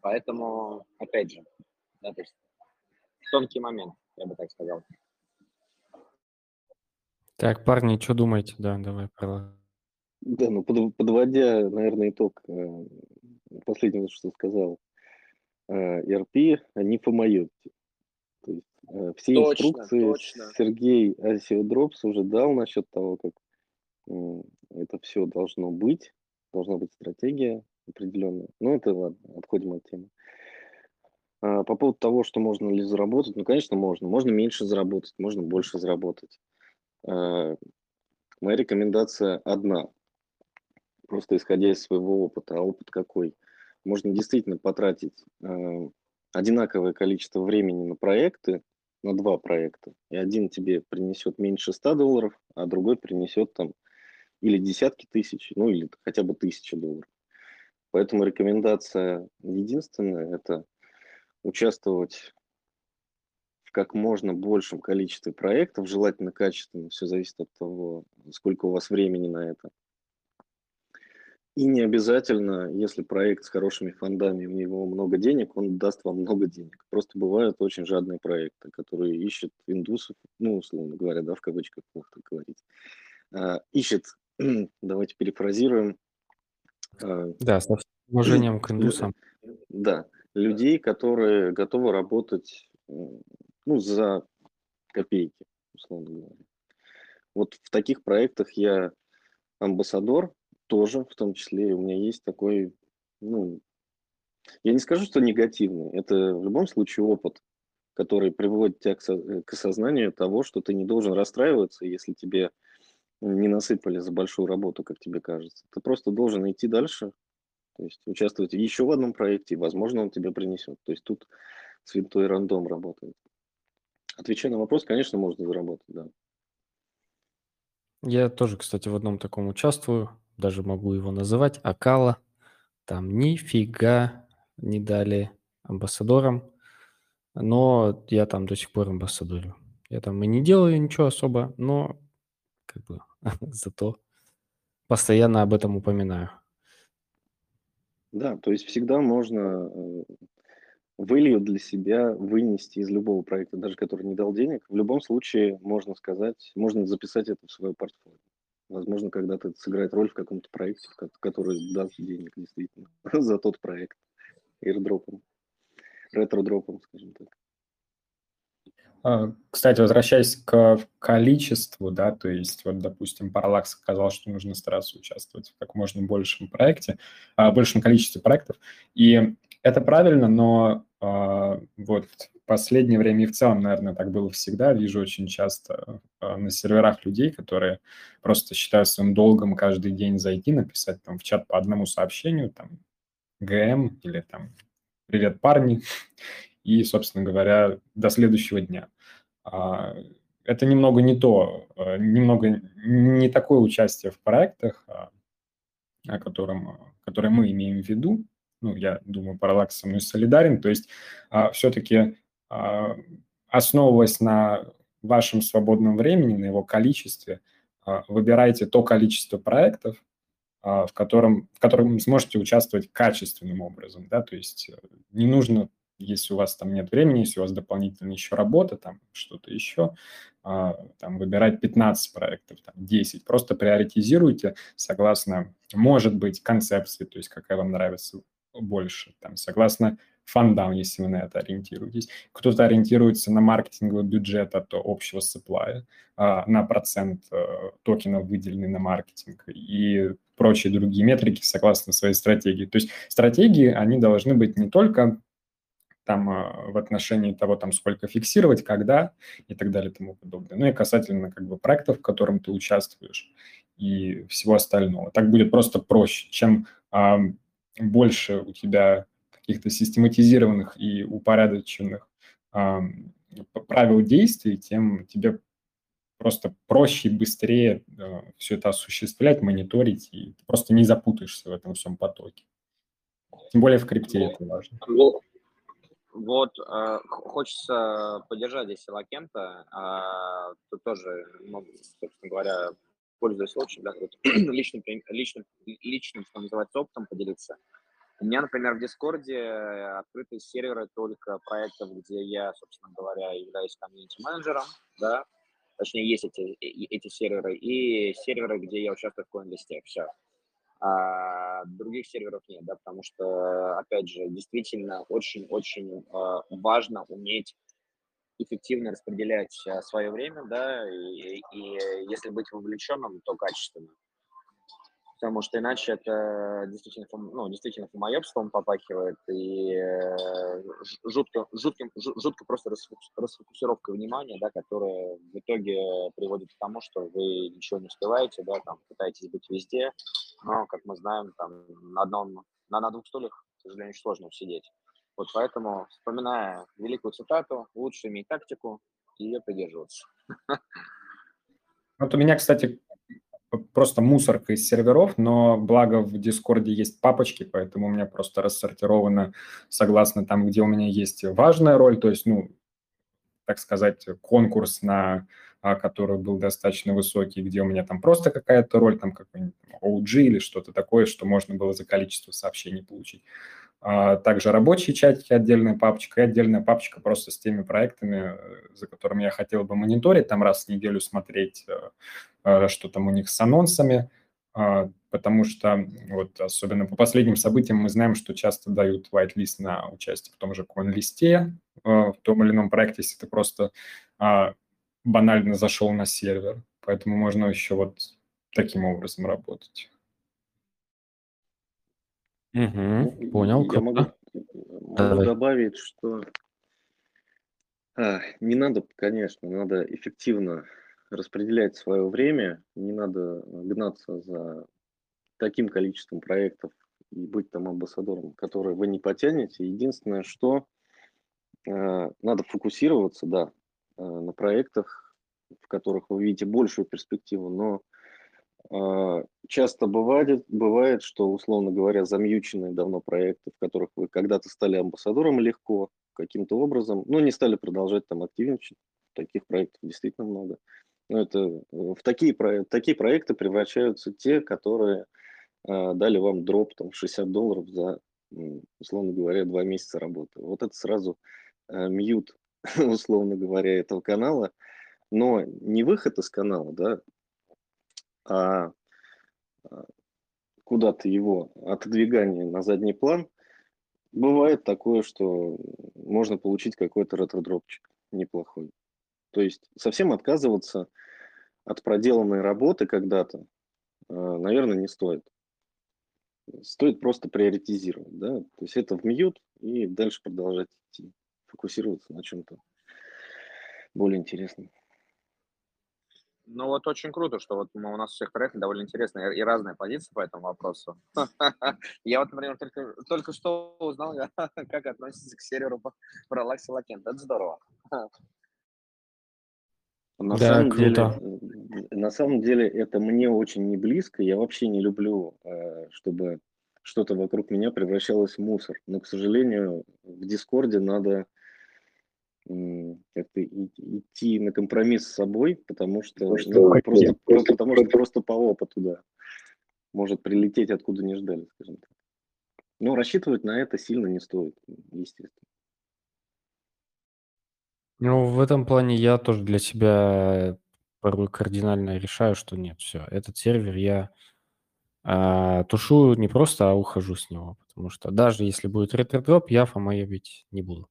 Поэтому, опять же, да, то есть тонкий момент, я бы так сказал. Так, парни, что думаете? Да, давай, продолжай. Да, ну под, подводя, наверное, итог э, последнего, что сказал, э, РП, они помоют. То есть э, все точно, инструкции точно. Сергей Асиодропс уже дал насчет того, как э, это все должно быть, должна быть стратегия, определенные. Ну, это ладно, отходим от темы. А, по поводу того, что можно ли заработать, ну, конечно, можно. Можно меньше заработать, можно больше заработать. А, моя рекомендация одна, просто исходя из своего опыта. А опыт какой? Можно действительно потратить а, одинаковое количество времени на проекты, на два проекта, и один тебе принесет меньше 100 долларов, а другой принесет там или десятки тысяч, ну или хотя бы тысячу долларов. Поэтому рекомендация единственная – это участвовать в как можно большем количестве проектов, желательно качественно, все зависит от того, сколько у вас времени на это. И не обязательно, если проект с хорошими фондами, у него много денег, он даст вам много денег. Просто бывают очень жадные проекты, которые ищут индусов, ну, условно говоря, да, в кавычках, плохо так говорить, а, ищет, (clears throat) давайте перефразируем, да, с уважением к индусам. Да, людей, которые готовы работать ну, за копейки, условно говоря. Вот в таких проектах я амбассадор тоже, в том числе у меня есть такой, ну, я не скажу, что негативный, это в любом случае опыт, который приводит тебя к осознанию того, что ты не должен расстраиваться, если тебе не насыпали за большую работу, как тебе кажется. Ты просто должен идти дальше, то есть участвовать еще в одном проекте, возможно, он тебе принесет. То есть тут святой рандом работает. Отвечая на вопрос, конечно, можно заработать, да. Я тоже, кстати, в одном таком участвую, даже могу его называть, Акала. Там нифига не дали амбассадорам, но я там до сих пор амбассадорю. Я там и не делаю ничего особо, но как бы (laughs) зато постоянно об этом упоминаю. Да, то есть всегда можно э, вылью для себя вынести из любого проекта, даже который не дал денег, в любом случае можно сказать, можно записать это в свое портфолио. Возможно, когда-то это сыграет роль в каком-то проекте, который даст денег действительно (laughs) за тот проект. Airdropом, ретро-дропом, скажем так. А, кстати, возвращаясь к количеству, да, то есть вот, допустим, Parallax сказал, что нужно стараться участвовать в как можно большем проекте, а, большем количестве проектов, и это правильно, но а, вот последнее время и в целом, наверное, так было всегда. Вижу очень часто на серверах людей, которые просто считают своим долгом каждый день зайти, написать там в чат по одному сообщению, там, ГМ или там «Привет, парни», и, собственно говоря, до следующего дня. А, это немного не то, а, немного не такое участие в проектах, а, о котором, которое мы имеем в виду. Ну, я думаю, Parallax со мной солидарен. То есть все-таки основываясь на вашем свободном времени, на его количестве, выбирайте то количество проектов, в котором, в котором сможете участвовать качественным образом. Да? То есть э, не нужно если у вас там нет времени, если у вас дополнительно еще работа, там что-то еще, а, там выбирать 15 проектов, там 10. Просто приоритизируйте согласно, может быть, концепции, то есть какая вам нравится больше, там, согласно фондам, если вы на это ориентируетесь. Кто-то ориентируется на маркетинговый бюджет от общего supply, а, на процент э, токенов, выделенный на маркетинг и прочие другие метрики согласно своей стратегии. То есть стратегии, они должны быть не только там а, в отношении того, там сколько фиксировать, когда и так далее и тому подобное. Ну и касательно как бы проектов, в котором ты участвуешь и всего остального. Так будет просто проще, чем а, больше у тебя каких-то систематизированных и упорядоченных а, правил действий, тем тебе просто проще и быстрее а, все это осуществлять, мониторить, и ты просто не запутаешься в этом всем потоке. Тем более в крипте ну, это важно. Вот э, хочется поддержать здесь Лакента. Э, тут тоже, ну, собственно говоря, пользуясь случаем, да, тут (clears throat) личным, личным, личным, что называется, опытом поделиться. У меня, например, в Дискорде открыты серверы только проектов, где я, собственно говоря, являюсь комьюнити-менеджером, да, точнее, есть эти, эти серверы, и серверы, где я участвую в коинлисте, все а других серверов нет, да, потому что, опять же, действительно очень-очень а, важно уметь эффективно распределять а, свое время, да, и, и если быть вовлеченным, то качественно. Потому что иначе это действительно, ну, действительно фомоебством попахивает и э, жутко, жутким, жутко просто расфокусировка внимания, да, которая в итоге приводит к тому, что вы ничего не успеваете, да, там пытаетесь быть везде, но, как мы знаем, там на одном, на, на двух стульях, к сожалению, сложно усидеть. Вот поэтому, вспоминая великую цитату, лучше иметь тактику и ее придерживаться. Вот у меня, кстати, просто мусорка из серверов, но благо в Дискорде есть папочки, поэтому у меня просто рассортировано согласно там, где у меня есть важная роль, то есть, ну, так сказать, конкурс на который был достаточно высокий, где у меня там просто какая-то роль, там какой-нибудь OG или что-то такое, что можно было за количество сообщений получить. А также рабочие чатики, отдельная папочка и отдельная папочка просто с теми проектами, э, за которыми я хотел бы мониторить, там раз в неделю смотреть, э, э, что там у них с анонсами, а, потому что вот особенно по последним событиям мы знаем, что часто дают whitelist на участие в том же CoinList, в том или ином проекте, если ты просто а, банально зашел на сервер. Поэтому можно еще вот таким образом работать. Угу, понял. Я могу, могу добавить, что а, не надо, конечно, надо эффективно распределять свое время, не надо гнаться за таким количеством проектов и быть там амбассадором, которые вы не потянете. Единственное, что э, надо фокусироваться, да, на проектах, в которых вы видите большую перспективу, но а, часто бывает, бывает, что, условно говоря, замьюченные давно проекты, в которых вы когда-то стали амбассадором легко, каким-то образом, но не стали продолжать там активничать. Таких проектов действительно много. Но это, э, в такие, такие проекты превращаются те, которые э, дали вам дроп там, 60 долларов за условно говоря, два месяца работы. Вот это сразу э, мьют, (laughs) условно говоря, этого канала, но не выход из канала, да, а, а куда-то его отодвигание на задний план, бывает такое, что можно получить какой-то ретро-дропчик неплохой. То есть совсем отказываться от проделанной работы когда-то, а, наверное, не стоит. Стоит просто приоритизировать, да, то есть это в мьют и дальше продолжать идти, фокусироваться на чем-то более интересном. Ну вот очень круто, что вот мы, у нас у всех троих довольно интересная и разная позиция по этому вопросу. (laughs) Я вот, например, только, только что узнал, (laughs) как относится к серверу про Лакси Лакент. Это здорово. На да, самом круто. деле, на самом деле это мне очень не близко. Я вообще не люблю, э, чтобы что-то вокруг меня превращалось в мусор. Но, к сожалению, в Дискорде надо как-то идти на компромисс с собой, потому что, ну, что просто, нет, просто, потому что просто по опыту, да, может прилететь откуда не ждали, скажем так. Но рассчитывать на это сильно не стоит, естественно. Ну, в этом плане я тоже для себя порой кардинально решаю, что нет, все, этот сервер я а, тушу не просто, а ухожу с него, потому что даже если будет ретро-дроп, я фомоебить не буду.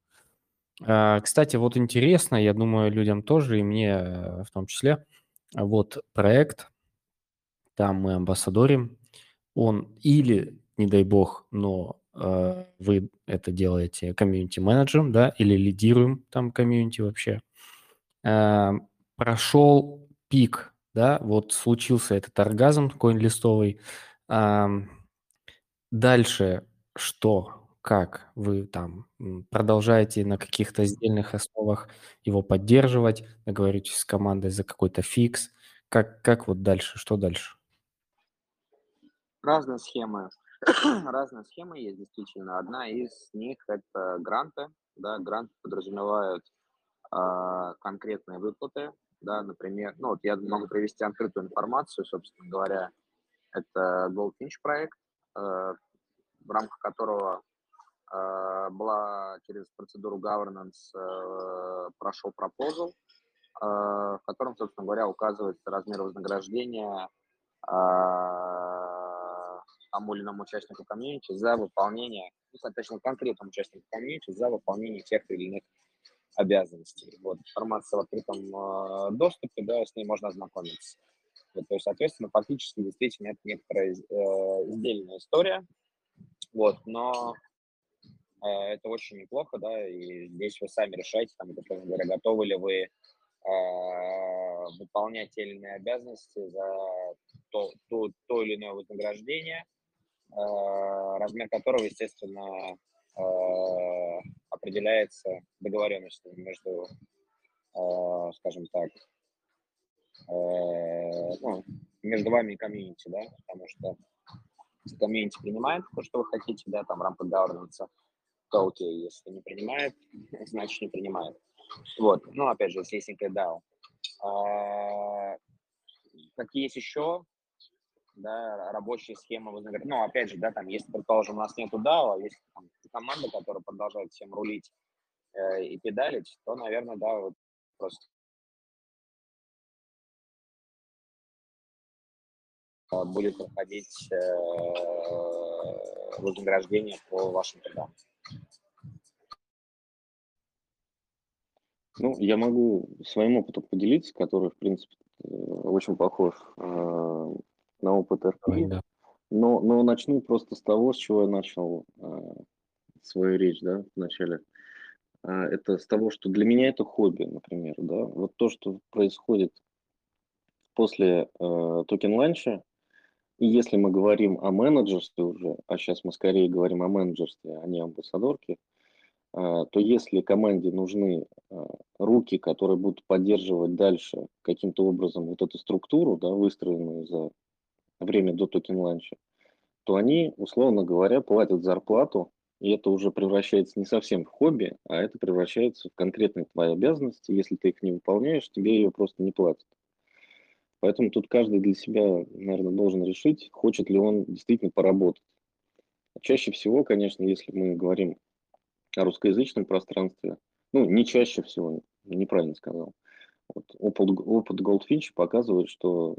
А, кстати, вот интересно, я думаю, людям тоже, и мне э, в том числе, вот проект, там мы амбассадорим, он или, не дай бог, но э, вы это делаете комьюнити-менеджером, да, или лидируем там комьюнити вообще, э, прошел пик, да, вот случился этот оргазм коин-листовый, э, дальше что? Как вы там продолжаете на каких-то сдельных основах его поддерживать, договоритесь с командой за какой-то фикс, как, как вот дальше, что дальше? Разные схемы. (coughs) Разные схемы есть действительно. Одна из них это гранты. Да, гранты подразумевают э, конкретные выплаты. Да, например, ну вот я могу привести открытую информацию, собственно говоря, это Goldfinch проект, э, в рамках которого была через процедуру governance, э, прошел пропозал, э, в котором, собственно говоря, указывается размер вознаграждения тому или иному участнику комьюнити за выполнение, ну, соответственно, конкретному участнику комьюнити за выполнение тех или иных обязанностей. Вот, информация в открытом доступе, да, с ней можно ознакомиться. Вот, то есть, соответственно, фактически действительно это некоторая э, издельная история, вот, но Э, это очень неплохо, да, и здесь вы сами решаете, там, условно говоря, готовы ли вы э, выполнять те или иные обязанности за то, то, то или иное вознаграждение, э, размер которого, естественно, определяется договоренностью между, скажем так, ну, между вами и комьюнити, да, потому что комьюнити принимает то, что вы хотите, да, там в рамках governance, окей, если не принимает, (laughs) значит не принимает. Вот, ну, опять же, если есть DAO. А, какие есть еще да, рабочие схемы вознаграждения. Ну, опять же, да, там, если, предположим, у нас нету DAO, а есть там, команда, которая продолжает всем рулить э, и педалить, то, наверное, да, вот просто будет проходить э, вознаграждение по вашим трудам. Ну, я могу своим опытом поделиться, который, в принципе, э, очень похож э, на опыт РП. Да. Но, но начну просто с того, с чего я начал э, свою речь, да, вначале. Э, это с того, что для меня это хобби, например, да. Вот то, что происходит после э, token launch а, и если мы говорим о менеджерстве уже, а сейчас мы скорее говорим о менеджерстве, а не амбассадорке, а, то если команде нужны а, руки, которые будут поддерживать дальше каким-то образом вот эту структуру, да, выстроенную за время до token launch а, то они, условно говоря, платят зарплату, и это уже превращается не совсем в хобби, а это превращается в конкретные твои обязанности. Если ты их не выполняешь, тебе ее просто не платят. Поэтому тут каждый для себя, наверное, должен решить, хочет ли он действительно поработать Чаще всего, конечно, если мы говорим о русскоязычном пространстве, ну, не чаще всего, неправильно сказал. Вот, опыт, опыт Goldfinch показывает, что,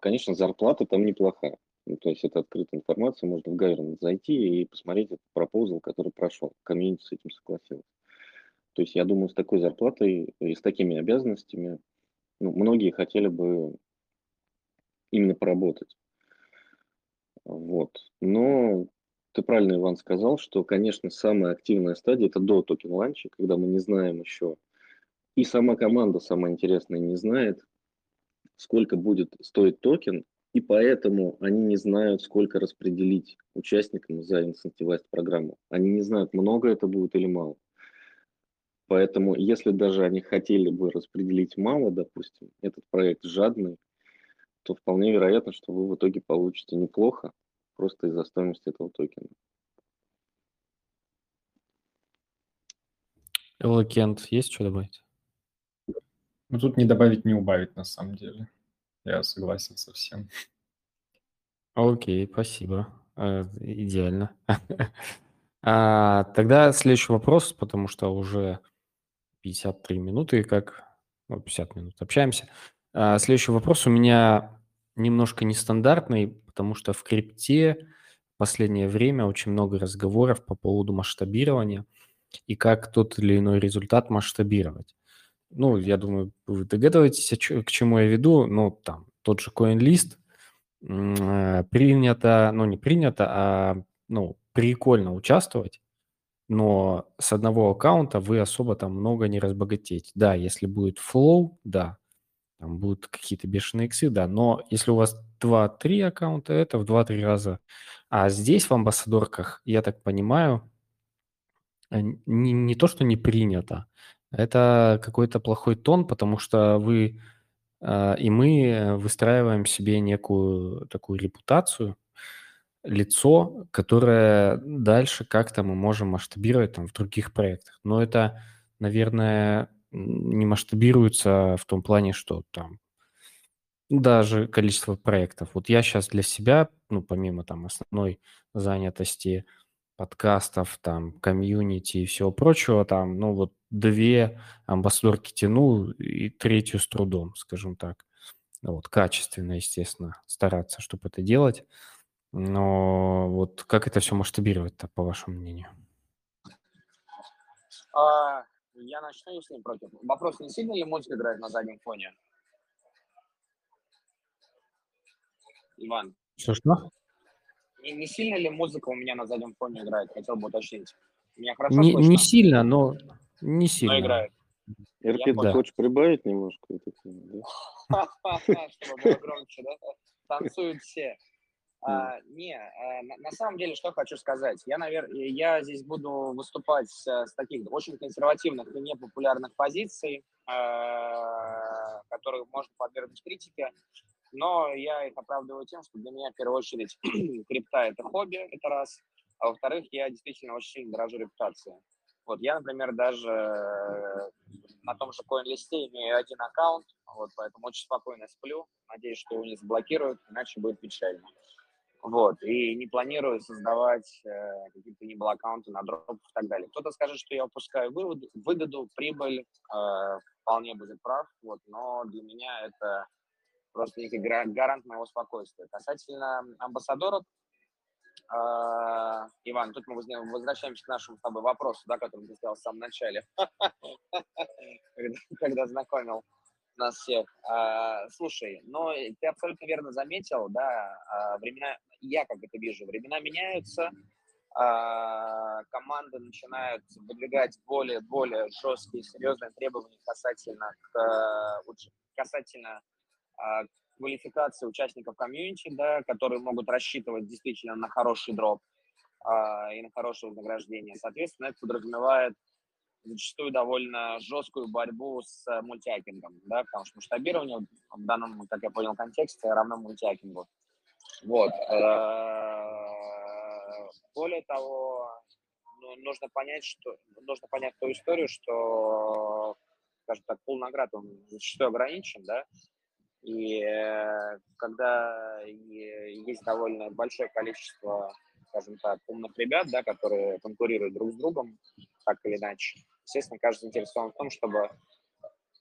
конечно, зарплата там неплохая. Ну, то есть это открытая информация, можно в Гайрон зайти и посмотреть этот proposal, который прошел. Комьюнити с этим согласилась. То есть я думаю, с такой зарплатой и с такими обязанностями ну, многие хотели бы именно поработать. Вот. Но ты правильно, Иван, сказал, что, конечно, самая активная стадия – это до token launch а, когда мы не знаем еще, и сама команда, самая интересная, не знает, сколько будет стоить токен, и поэтому они не знают, сколько распределить участникам за инцентивайз программу. Они не знают, много это будет или мало. Поэтому, если даже они хотели бы распределить мало, допустим, этот проект жадный, то вполне вероятно, что вы в итоге получите неплохо, просто из-за стоимости этого токена. Элокент, есть что добавить? Ну, тут не добавить, не убавить, на самом деле. Я согласен со всем. Окей, спасибо. Э, идеально. (laughs) А, тогда следующий вопрос, потому что уже 53 минуты, как ну, 50 минут общаемся. А, следующий вопрос у меня немножко нестандартный, потому что в крипте в последнее время очень много разговоров по поводу масштабирования и как тот или иной результат масштабировать. Ну, я думаю, вы догадываетесь, к чему я веду. Ну, там, тот же CoinList э, принято, ну, не принято, а, ну, прикольно участвовать, но с одного аккаунта вы особо там много не разбогатеете. Да, если будет флоу, да, там будут какие-то бешеные иксы, да, но если у вас 2-3 аккаунта, это в 2-3 раза. А здесь в амбассадорках, я так понимаю, э, не, не то, что не принято, это какой-то плохой тон, потому что вы э, и мы выстраиваем себе некую такую репутацию, лицо, которое дальше как-то мы можем масштабировать там в других проектах. Но это, наверное, не масштабируется в том плане, что там даже количество проектов. Вот я сейчас для себя, ну, помимо там основной занятости, подкастов, там, комьюнити и всего прочего, там, ну, вот две амбассадорки тяну и третью с трудом, скажем так. Вот, качественно, естественно, стараться, чтобы это делать. Но вот как это все масштабировать-то, по вашему мнению? А, я начну, если не против. Вопрос, не сильно ли музыка играет на заднем фоне? Иван. Что-что? Не, не сильно ли музыка у меня на заднем фоне играет? Хотел бы уточнить. Меня хорошо не, слышно? не сильно, но не сильно. Но играет. РП, ты да. хочешь прибавить немножко? (laughs) Чтобы было громче, да? Танцуют все. А, не, а, на, на самом деле, что хочу сказать. Я, наверное, я здесь буду выступать с, с таких очень консервативных и непопулярных позиций, а, которые можно подвергнуть критике. Но я их оправдываю тем, что для меня, в первую очередь, (clears throat) крипта – это хобби, это раз. А во-вторых, я действительно очень сильно дорожу репутацией. Вот я, например, даже э, на том же CoinList имею один аккаунт, вот, поэтому очень спокойно сплю. Надеюсь, что его не заблокируют, иначе будет печально. Вот, и не планирую создавать э, какие-то нибудь аккаунты на дроп и так далее. Кто-то скажет, что я упускаю вывод, выгоду, прибыль, э, вполне будет прав, вот, но для меня это просто некий гарант моего спокойствия. Касательно амбассадоров, э, Иван, тут мы возвращаемся к нашему с тобой вопросу, да, который ты сделал в самом начале, (laughs) когда знакомил нас всех. А, слушай, но ты абсолютно верно заметил, да, а, времена, я как это вижу, времена меняются, а, команды начинают выдвигать более, более жесткие, серьезные требования касательно, к, касательно квалификации участников комьюнити, да, которые могут рассчитывать действительно на хороший дроп и на хорошее вознаграждение. Соответственно, это подразумевает зачастую довольно жесткую борьбу с э, мультиакингом, да, потому что масштабирование в данном, как я понял, контексте равно мультиакингу. Вот. Э, более того, ну, нужно понять, что нужно понять ту историю, что, скажем так, пул наград он зачастую ограничен, да, и э, когда есть довольно большое количество скажем так, умных ребят, да, которые конкурируют друг с другом, так или иначе. Естественно, каждый заинтересован в том, чтобы,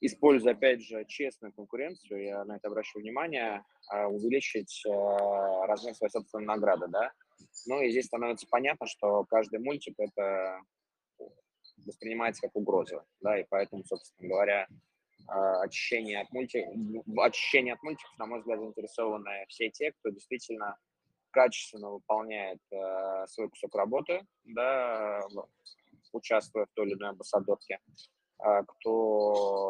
используя, опять же, честную конкуренцию, я на это обращаю внимание, а, увеличить э, размер своей собственной награды, да. Ну и здесь становится понятно, что каждый мультик – это воспринимается как угроза, да, и поэтому, собственно говоря, а, очищение от, мультик, очищение от мультиков, на мой взгляд, заинтересованы все те, кто действительно качественно выполняет э, свой кусок работы, да, участвуя в той или иной амбассадорке, э, кто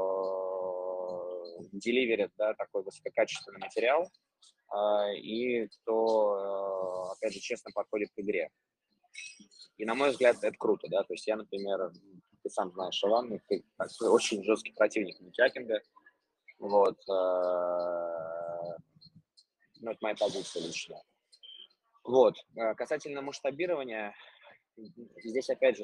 деливерит да, такой высококачественный материал э, и кто, э, опять же, честно подходит к игре. И, на мой взгляд, это круто, да, то есть я, например, ты сам знаешь, Иван, ты очень жесткий противник мультякинга, вот, ну, это моя позиция личная. Вот, касательно масштабирования, здесь, опять же,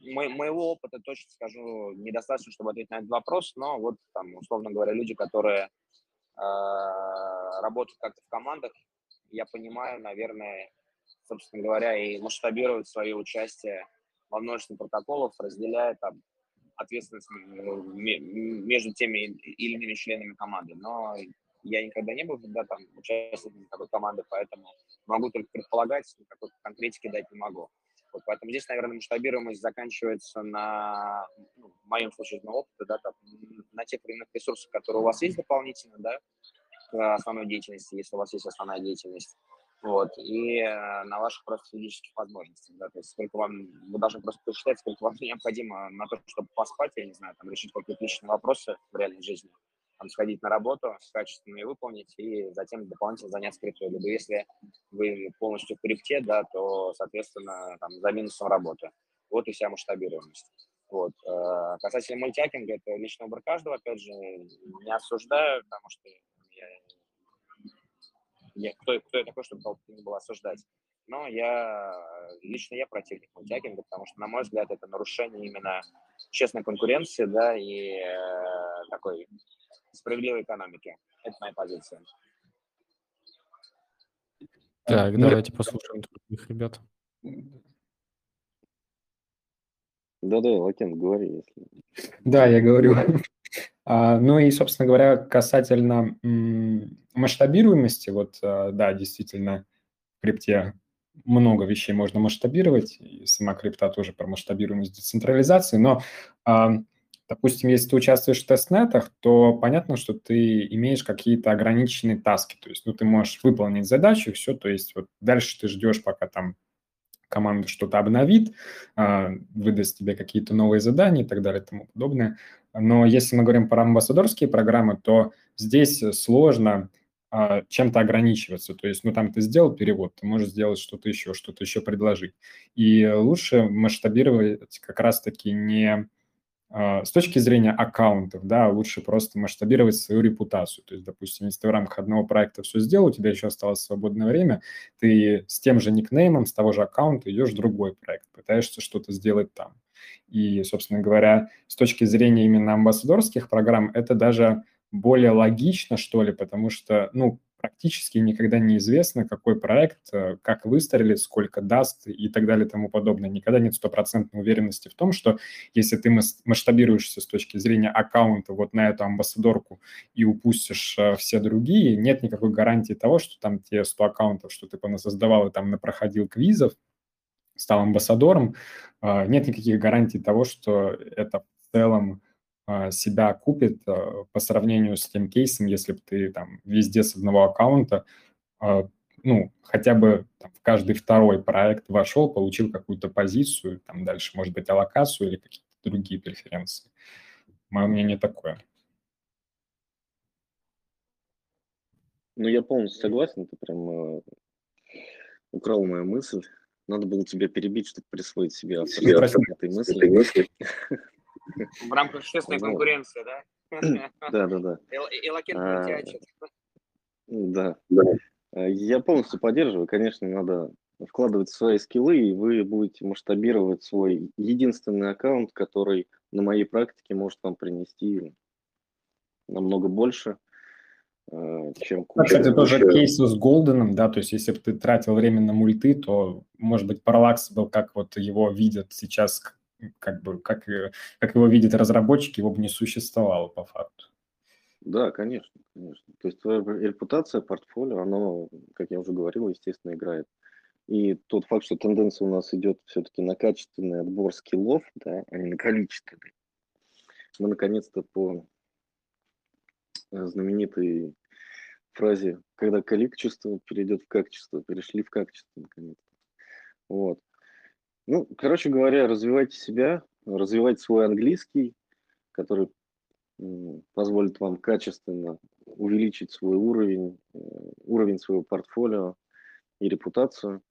моего опыта точно скажу недостаточно, чтобы ответить на этот вопрос, но вот там, условно говоря, люди, которые э, работают как-то в командах, я понимаю, наверное, собственно говоря, и масштабируют свое участие во множестве протоколов, разделяя там ответственность между теми или иными членами команды. Но я никогда не был да, там, участником такой команды, поэтому могу только предполагать, какой-то конкретики дать не могу. Вот, поэтому здесь, наверное, масштабируемость заканчивается на, ну, в моем случае, на опыте, да, там, на тех временных ресурсах, которые у вас есть дополнительно, да, к основной деятельности, если у вас есть основная деятельность. Вот, и э, на ваших просто физических возможностях, да, то есть сколько вам, вы должны просто посчитать, сколько вам (laughs) необходимо на то, чтобы поспать, я не знаю, там, решить какие-то личные вопросы в реальной жизни, там, сходить на работу, качественно ее выполнить, и затем дополнительно заняться криптой. Либо если вы полностью в крипте, да, то, соответственно, там, за минусом работы. Вот и вся масштабируемость. Вот. Э, касательно мультиакинга, это личный выбор каждого, опять же, не осуждаю, потому что я я, кто, кто я такой, чтобы не было осуждать. Но я, лично я противник мультиакинга, потому что, на мой взгляд, это нарушение именно честной конкуренции, да, и э, такой справедливой экономики. Это моя позиция. Так, ну, давайте послушаем других ребят. Да-да, Лакен, говори, если... Да, я говорю. А, ну и, собственно говоря, касательно масштабируемости, вот, а, да, действительно, в крипте много вещей можно масштабировать, и сама крипта тоже про масштабируемость децентрализации, но, а, допустим, если ты участвуешь в тестнетах, то понятно, что ты имеешь какие-то ограниченные таски, то есть, ну, ты можешь выполнить задачу, все, то есть, вот дальше ты ждешь, пока там команда что-то обновит, выдаст тебе какие-то новые задания и так далее и тому подобное. Но если мы говорим про амбассадорские программы, то здесь сложно а, чем-то ограничиваться. То есть, ну, там ты сделал перевод, ты можешь сделать что-то еще, что-то еще предложить. И лучше масштабировать как раз-таки не а, с точки зрения аккаунтов, да, лучше просто масштабировать свою репутацию. То есть, допустим, если ты в рамках одного проекта все сделал, у тебя еще осталось свободное время, ты с тем же никнеймом, с того же аккаунта идешь в другой проект, пытаешься что-то сделать там. И, собственно говоря, с точки зрения именно амбассадорских программ, это даже более логично, что ли, потому что, ну, практически никогда не известно, какой проект, э, как выстрелит, сколько даст и так далее и тому подобное. Никогда нет стопроцентной уверенности в том, что если ты масштабируешься с точки зрения аккаунта вот на эту амбассадорку и упустишь э, все другие, нет никакой гарантии того, что там те 100 аккаунтов, что ты создавал и там напроходил квизов, стал амбассадором, а, нет никаких гарантий того, что это в целом себя купит а, по сравнению с тем кейсом, если бы ты там везде с одного аккаунта, ну, хотя бы там, в каждый второй проект вошел, получил какую-то позицию, там дальше, может быть, аллокацию или какие-то другие преференции. Мое мнение такое. Ну, я полностью согласен, ты прям э, украл мою мысль. Надо было тебя перебить, чтобы присвоить себе авторство этой мысли. (laughs) В рамках общественной конкуренции, да? Да, да, да. И лакет а, Да. А, я полностью поддерживаю. Конечно, надо вкладывать свои скиллы, и вы будете масштабировать свой единственный аккаунт, который на моей практике может вам принести намного больше. э, чем куча... Кстати, тоже кейсы с Голденом, да, то есть если бы ты тратил время на мульты, то, может быть, Parallax был, как вот его видят сейчас, как бы, как, как его видят разработчики, его бы не существовало по факту. Да, конечно, конечно. То есть твоя репутация, портфолио, оно, как я уже говорил, естественно, играет. И тот факт, что тенденция у нас идет все-таки на качественный отбор скиллов, да, а не на количественный. Мы наконец-то по э, знаменитой фразе, когда количество перейдет в качество, перешли в качество наконец-то. Вот. Ну, короче говоря, развивайте себя, развивайте свой английский, который позволит вам качественно увеличить свой уровень, э, уровень своего портфолио и репутацию.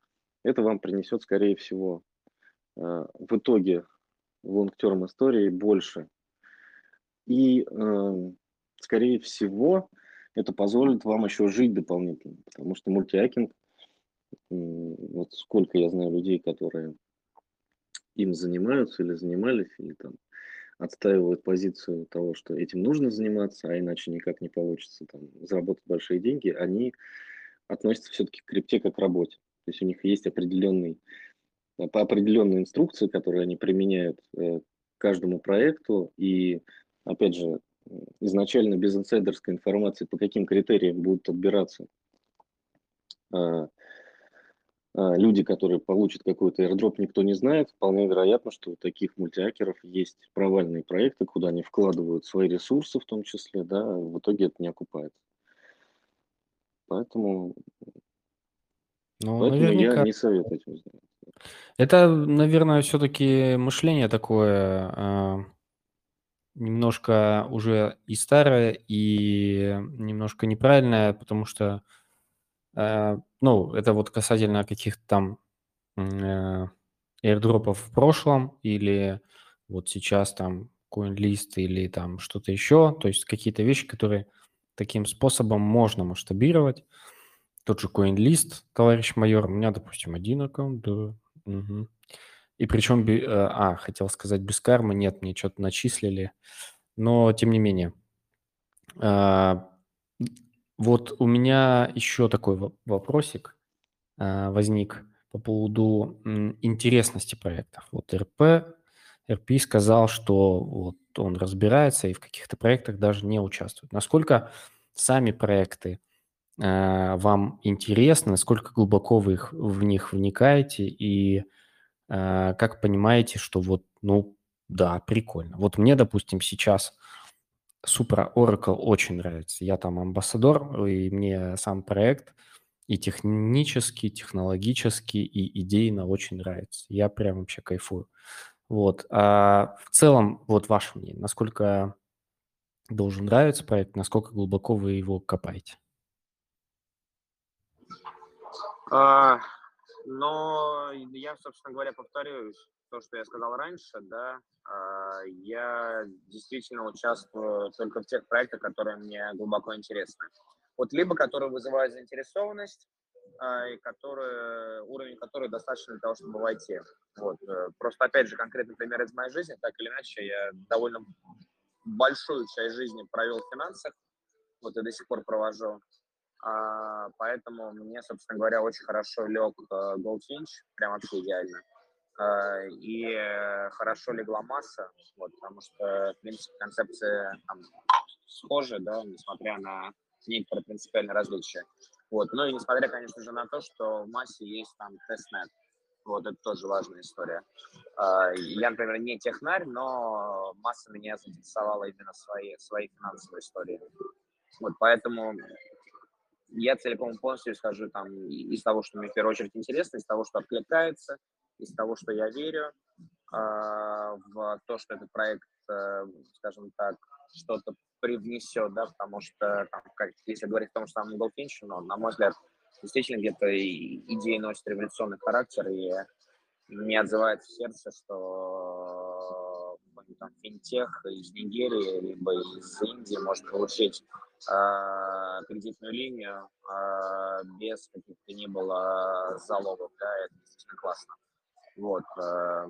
Это вам принесет, скорее всего, э, в итоге в long-term истории больше. И, эм, скорее всего, это позволит вам еще жить дополнительно, потому что мультиакинг, вот сколько я знаю людей, которые им занимаются или занимались, или там отстаивают позицию того, что этим нужно заниматься, а иначе никак не получится там, заработать большие деньги, они относятся все-таки к крипте как к работе. То есть у них есть определенный, по определенной инструкции, которые они применяют э, каждому проекту, и, опять же, изначально без инсайдерской информации, по каким критериям будут отбираться э, люди, которые получат какой-то airdrop, никто не знает. Вполне вероятно, что у таких мультиакеров есть провальные проекты, куда они вкладывают свои ресурсы в том числе, да, а в итоге это не окупается. Поэтому, ну, поэтому наверняка... я не советую этим заниматься. Это, наверное, все-таки мышление такое э, немножко уже и старое, и немножко неправильное, потому что ну, это вот касательно каких-то там э, airdropов в прошлом или вот сейчас там CoinList или там что-то еще, то есть какие-то вещи, которые таким способом можно масштабировать. Тот же CoinList, товарищ майор, у меня, допустим, один аккаунт, да. Угу. И причем, э, а, хотел сказать без кармы, нет, мне что-то начислили, но тем не менее. Вот у меня еще такой вопросик а, возник по поводу интересности проектов. Вот РП, РП сказал, что вот он разбирается и в каких-то проектах даже не участвует. Насколько сами проекты а, вам интересны, насколько глубоко вы их, в них вникаете и а, как понимаете, что вот, ну, да, прикольно. Вот мне, допустим, сейчас Supra Oracle очень нравится. Я там амбассадор, и мне сам проект и технически, технологически, и идейно очень нравится. Я прям вообще кайфую. Вот. А в целом, вот ваше мнение, насколько должен нравиться проект, насколько глубоко вы его копаете? А, но я, собственно говоря, повторюсь, то, что я сказал раньше, да, а, я действительно участвую только в тех проектах, которые мне глубоко интересны. Вот либо которые вызывают заинтересованность, а, и которые, уровень которой достаточно для того, чтобы войти. Вот. Э, просто, опять же, конкретный пример из моей жизни, так или иначе, я довольно большую часть жизни провел в финансах, вот и до сих пор провожу. А, поэтому мне, собственно говоря, очень хорошо лег э, Goldfinch, прям вообще идеально. А, и хорошо легла масса, вот, потому что, в принципе, концепции там, схожи, да, несмотря на некоторые принципиальные различия. Вот. Ну и несмотря, конечно же, на то, что в массе есть там тестнет. Вот, это тоже важная история. А, я, например, не технарь, но масса меня заинтересовала именно своей, своей финансовой историей. Вот, поэтому я целиком полностью исхожу там из того, что мне в первую очередь интересно, из того, что откликается, из того, что я верю а, в то, что этот проект, э, скажем так, что-то привнесет, да, потому что, там, как, если говорить о том, что там Goldfinch, но, на мой взгляд, действительно где-то идеи носят революционный характер, и мне отзывается сердце, что там, финтех из Нигерии либо из Индии может получить э, кредитную линию э, без каких-то ни было залогов, да, это действительно классно. Вот. Э,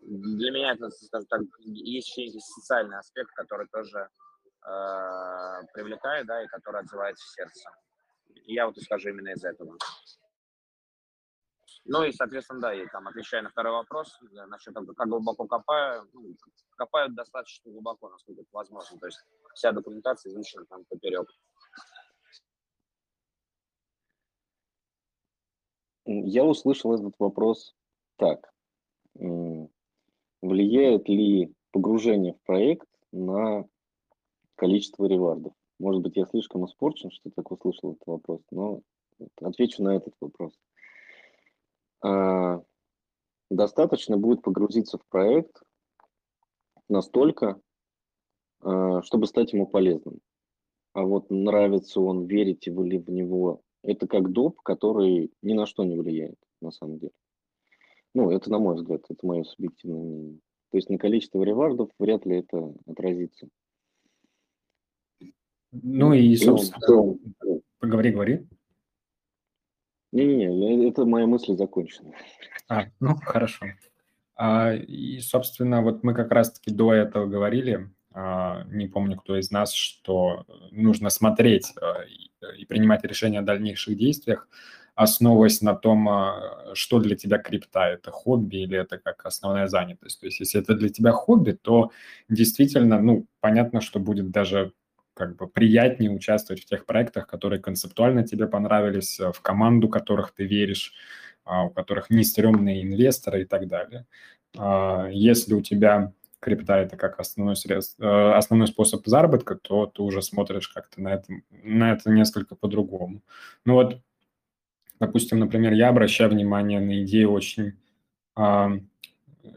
для меня это, скажем так, есть социальный аспект, который тоже э, привлекает, да, и который отзывается в сердце. Я вот исхожу именно из этого. Ну и, соответственно, да, и там отвечая на второй вопрос да, насчет того, как глубоко копаю, ну, копают достаточно глубоко, насколько это возможно. То есть вся документация изучена там поперек. Я услышал этот вопрос так. Влияет ли погружение в проект на количество ревардов? Может быть, я слишком испорчен, что так услышал этот вопрос, но отвечу на этот вопрос. А, достаточно будет погрузиться в проект настолько, а, чтобы стать ему полезным. А вот нравится он, верите вы ли в него, это как доп, который ни на что не влияет, на самом деле. Ну, это на мой взгляд, это мое субъективное мнение. То есть на количество ревардов вряд ли это отразится. Ну и, собственно, ну, поговори, говори. Не-не-не, это моя мысль закончена. А, ну, хорошо. А, и, собственно, вот мы как раз-таки до этого говорили, а, не помню, кто из нас, что нужно смотреть а, и, и принимать решения о дальнейших действиях, основываясь на том, а, что для тебя крипта, это хобби или это как основная занятость. То есть если это для тебя хобби, то действительно, ну, понятно, что будет даже как бы приятнее участвовать в тех проектах, которые концептуально тебе понравились, э, в команду которых ты веришь, а, у которых не стрёмные инвесторы и так далее. А, если у тебя крипта это как основной, средств, э, основной способ заработка, то ты уже смотришь как-то на это, на это несколько по-другому. Ну вот, допустим, например, я обращаю внимание на идею очень а,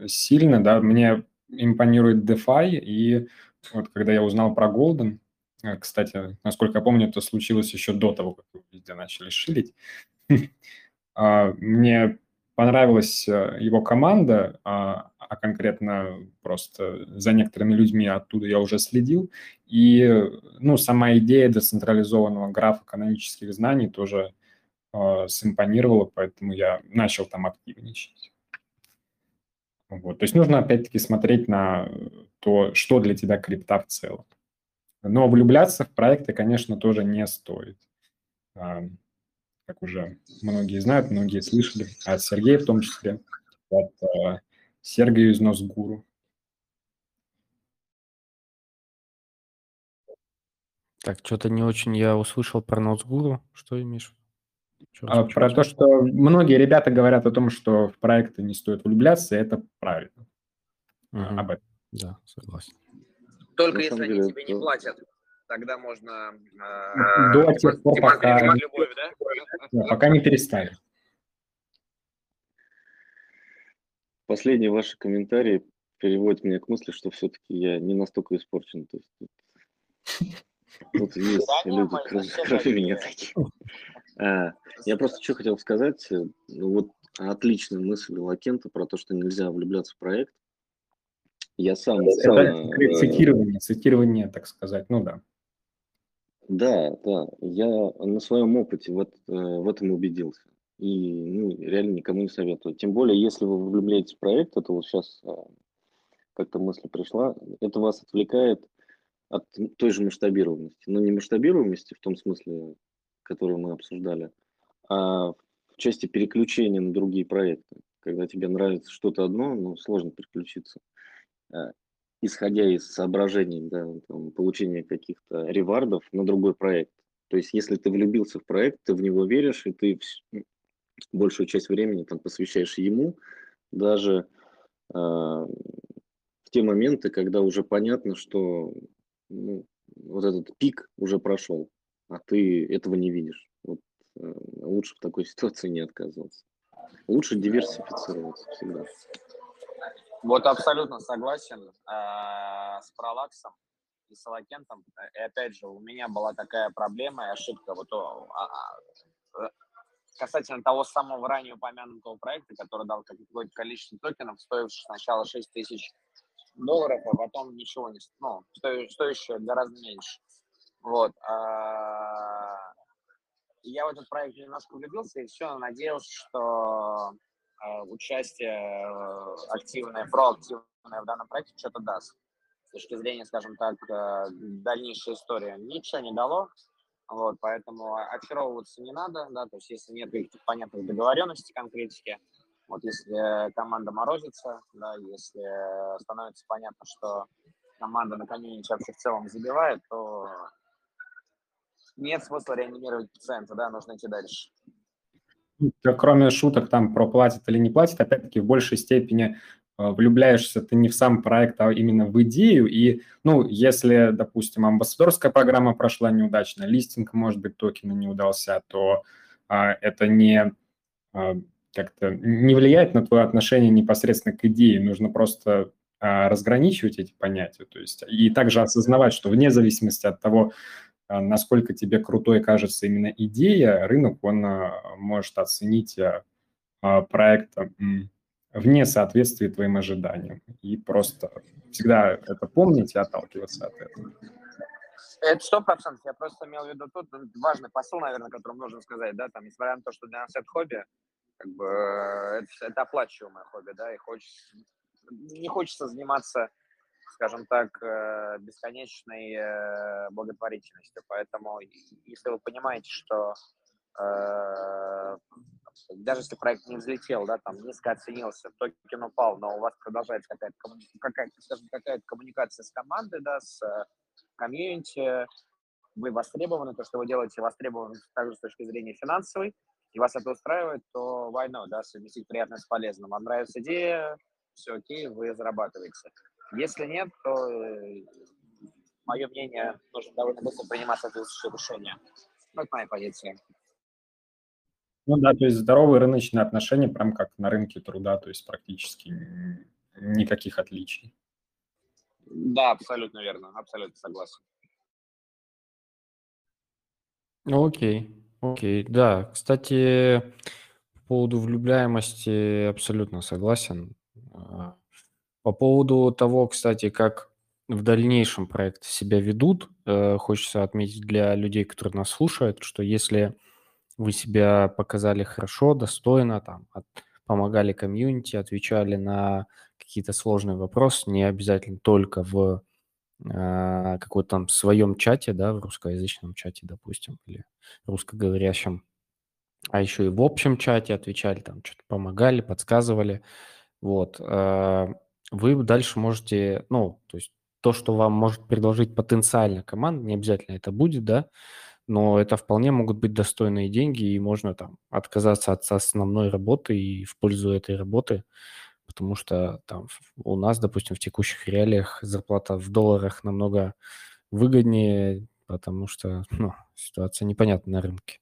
сильно, да, мне импонирует DeFi, и вот когда я узнал про Golden, Э, кстати, насколько я помню, это случилось еще до того, как вы везде начали шилить. (laughs) А, мне понравилась э, его команда, а, а конкретно просто за некоторыми людьми оттуда я уже следил. И ну, сама идея децентрализованного графа канонических знаний тоже э, симпонировала, поэтому я начал там активничать. Вот. То есть нужно опять-таки смотреть на то, что для тебя крипта в целом. Но влюбляться в проекты, конечно, тоже не стоит. А, как уже многие знают, многие слышали, от Сергея в том числе, от а, Сергея из Носгуру. Так, что-то не очень я услышал про Носгуру. Что имеешь? Что, а, про то, что многие ребята говорят о том, что в проекты не стоит влюбляться, и это правильно. Угу. Об этом. Да, согласен. Только если они тебе не платят, тогда можно э, до тех пор, пока, любовь, да? пока не перестали. Последние ваши комментарии переводят меня к мысли, что все-таки я не настолько испорчен. То есть тут, (laughs) тут есть люди, кроме меня такие. А, я просто что хотел сказать. Ну, вот отличная мысль Лакента про то, что нельзя влюбляться в проект. Я сам... Это э, цитирование, цитирование, так сказать, ну да. Да, да, я на своем опыте вот, э, в этом убедился. И ну, реально никому не советую. Тем более, если вы влюбляетесь в проект, это вот сейчас э, как-то мысль пришла, это вас отвлекает от той же масштабируемости. Но не масштабируемости в том смысле, который мы обсуждали, а в части переключения на другие проекты. Когда тебе нравится что-то одно, ну, сложно переключиться. Э, исходя из соображений да, там, получения каких-то ревардов на другой проект. То есть, если ты влюбился в проект, ты в него веришь, и ты большую часть времени там, посвящаешь ему, даже э, в те моменты, когда уже понятно, что ну, вот этот пик уже прошел, а ты этого не видишь. Вот, э, лучше в такой (laughs) ситуации не отказываться. Лучше диверсифицироваться всегда. Вот абсолютно согласен э, с Пролаксом и с Алакентом. И опять же, у меня была такая проблема и ошибка вот, а, а, касательно того самого ранее упомянутого проекта, который дал какое-то количество токенов, стоивших сначала 6 тысяч долларов, а потом ничего не... Ну, стоящее гораздо меньше. Вот. Я в этот проект немножко влюбился и все, надеялся, что Э, участие э, активное, проактивное в данном проекте что-то даст. точки зрения, скажем так, э, дальнейшей истории ничего не дало. Вот, поэтому очаровываться не надо, да, то есть если нет каких-то понятных договоренностей, конкретики, вот если команда морозится, да, если становится понятно, что команда на комьюнити вообще в целом забивает, то нет смысла реанимировать пациента, да, нужно идти дальше. Кроме шуток там про платит или не платит, опять-таки в большей степени э, влюбляешься ты не в сам проект, а именно в идею. И, ну, если, допустим, амбассадорская программа прошла неудачно, листинг, может быть, токена не удался, то а, это не а, как-то не влияет на твое отношение непосредственно к идее. Нужно просто а, разграничивать эти понятия. То есть и также осознавать, что вне зависимости от того, насколько тебе крутой кажется именно идея, рынок, он а, может оценить а, проект вне соответствия твоим ожиданиям. И просто всегда это помнить и отталкиваться от этого. Это сто процентов. Я просто имел в виду тут важный посыл, наверное, который нужно сказать, да, там, несмотря на то, что для нас это хобби, как бы э, это, это оплачиваемое хобби, да, и хочется, не хочется заниматься скажем так, э, бесконечной э, благотворительностью. Поэтому, если вы понимаете, что э, даже если проект не взлетел, да, там низко оценился, токен упал, но у вас продолжается какая-то какая скажем, какая коммуникация с командой, да, с комьюнити, вы востребованы, то, что вы делаете, востребованы также с точки зрения финансовой, и вас это устраивает, то not, да, совместить приятное с полезным. Вам нравится идея, все окей, вы зарабатываете. Если нет, то э, мое мнение, нужно довольно быстро принимать соответствующее решение. Ну, это моя позиция. Ну да, то есть здоровые рыночные отношения, прям как на рынке труда, то есть практически никаких отличий. Да, абсолютно верно, абсолютно согласен. Ну, окей, окей, да. Кстати, по поводу влюбляемости абсолютно согласен. По поводу того, кстати, как в дальнейшем проекты себя ведут, э, хочется отметить для людей, которые нас слушают, что если вы себя показали хорошо, достойно, там, от, помогали комьюнити, отвечали на какие-то сложные вопросы, не обязательно только в э, какой-то там своем чате, да, в русскоязычном чате, допустим, или русскоговорящем, а еще и в общем чате отвечали, там что-то помогали, подсказывали, вот. Э, вы дальше можете, ну, то есть то, что вам может предложить потенциально команда, не обязательно это будет, да, но это вполне могут быть достойные деньги, и можно там отказаться от основной работы и в пользу этой работы, потому что там у нас, допустим, в текущих реалиях зарплата в долларах намного выгоднее, потому что (laughs) ну, ситуация непонятна на рынке.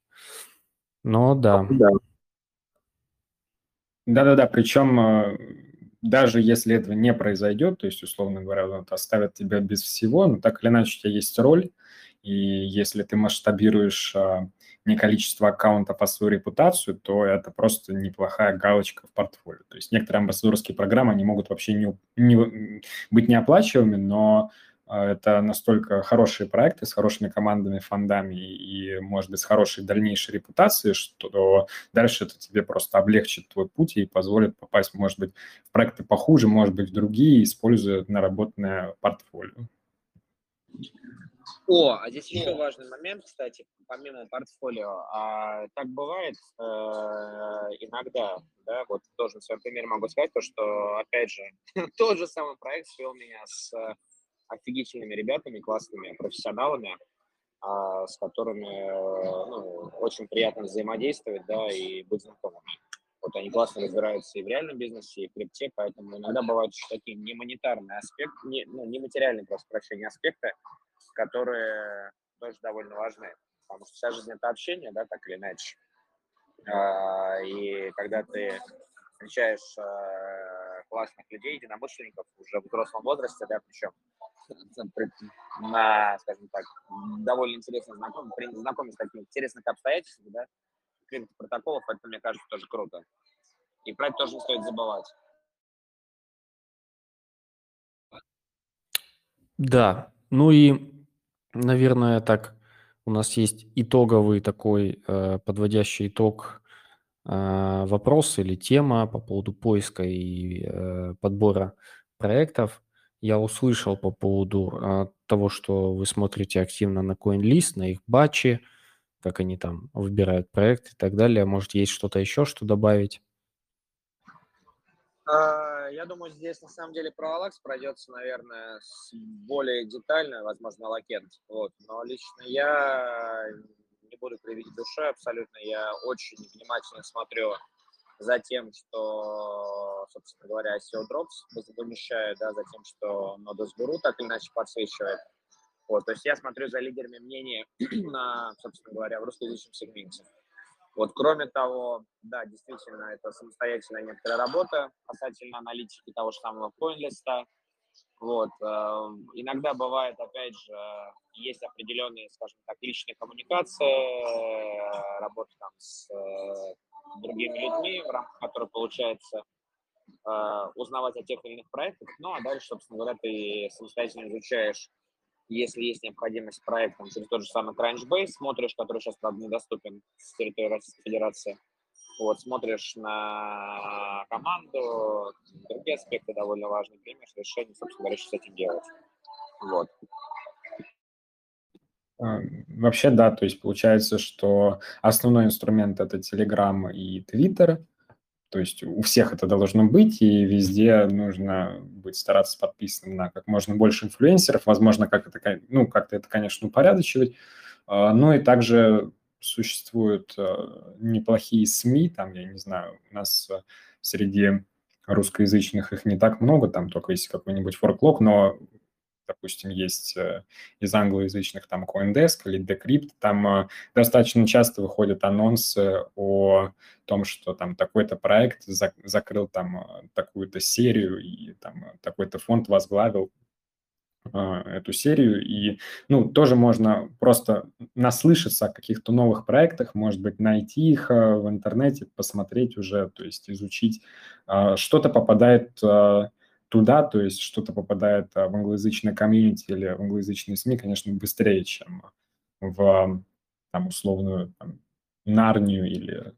Но да. Да-да-да, причем э, даже если этого не произойдет, то есть, условно говоря, вот оставят тебя без всего, но так или иначе у тебя есть роль, и если ты масштабируешь а, не количество аккаунтов, а свою репутацию, то это просто неплохая галочка в портфолио. То есть некоторые амбассадорские программы, они могут вообще не, не, быть неоплачиваемыми, но это настолько хорошие проекты с хорошими командами, фондами и, может быть, с хорошей дальнейшей репутацией, что дальше это тебе просто облегчит твой путь и позволит попасть, может быть, в проекты похуже, может быть, в другие, используя наработанное портфолио. О, а здесь еще важный момент, кстати, помимо портфолио. А, так бывает э, иногда, да, вот тоже на своем примере могу сказать, то, что, опять же, (laughs) тот же самый проект свел меня с офигительными ребятами, классными профессионалами, а, с которыми ну, очень приятно взаимодействовать, да, и быть знакомыми. Вот они классно разбираются и в реальном бизнесе, и в крипте, поэтому иногда бывают еще такие немонетарные аспекты, не, ну, нематериальные, просто прощения, аспекты, которые тоже довольно важны. Потому что вся жизнь – это общение, да, так или иначе. А, и когда ты встречаешь а, классных людей, единомышленников уже в взрослом возрасте, да, причем (laughs) на, скажем так, довольно интересно знаком, знакомы с такими интересными обстоятельствами, да, протоколов, это, мне кажется, тоже круто. И про это тоже не стоит забывать. Да, ну и, наверное, так, у нас есть итоговый такой, э, подводящий итог э, вопрос или тема по поводу поиска и э, подбора проектов. Я услышал по поводу а, того, что вы смотрите активно на CoinList, на их батчи, как они там выбирают проект и так далее. Может, есть что-то еще, что добавить? А, я думаю, здесь на самом деле про Алакс пройдется, наверное, более детально, возможно, Лакент. Вот. Но лично я не буду кривить души абсолютно. Я очень внимательно смотрю за тем, что, собственно говоря, SEO Drops вымещает, да, за тем, что Nodus Guru так или иначе подсвечивает. Вот, то есть я смотрю за лидерами мнения (clears throat) на, собственно говоря, в русскоязычном сегменте. Вот, кроме того, да, действительно, это самостоятельная некоторая работа касательно аналитики того же самого CoinList. Вот, э, иногда бывает, опять же, есть определенные, скажем так, личные коммуникации, работа там с э, другими людьми, в рамках которой получается э, узнавать о тех или иных проектах. Ну, а дальше, собственно говоря, ты самостоятельно изучаешь если есть необходимость проекта через тот же самый Crunchbase, смотришь, который сейчас, правда, недоступен с территории Российской Федерации, вот, смотришь на команду, другие аспекты довольно важные, примешь решение, собственно говоря, что с этим делать. Вот. А, вообще, да, то есть получается, что основной инструмент это Telegram и Twitter, то есть у всех это должно быть, и везде нужно быть стараться подписанным на как можно больше инфлюенсеров. Возможно, как это, ну, как-то это, конечно, упорядочивать. А, но и также существуют а, неплохие СМИ, там, я не знаю, у нас а, среди русскоязычных их не так много, там только есть какой-нибудь форклог, но допустим, есть э, из англоязычных там CoinDesk или Decrypt, там э, достаточно часто выходят анонсы о том, что там такой-то проект закрыл там э, такую-то серию и там такой-то фонд возглавил эту серию, и, ну, тоже можно просто наслышаться о каких-то новых проектах, может быть, найти их в интернете, посмотреть уже, то есть изучить. Что-то попадает туда, то есть что-то попадает а, в англоязычное комьюнити или в англоязычные СМИ, конечно, быстрее, чем в там, условную там, Нарнию или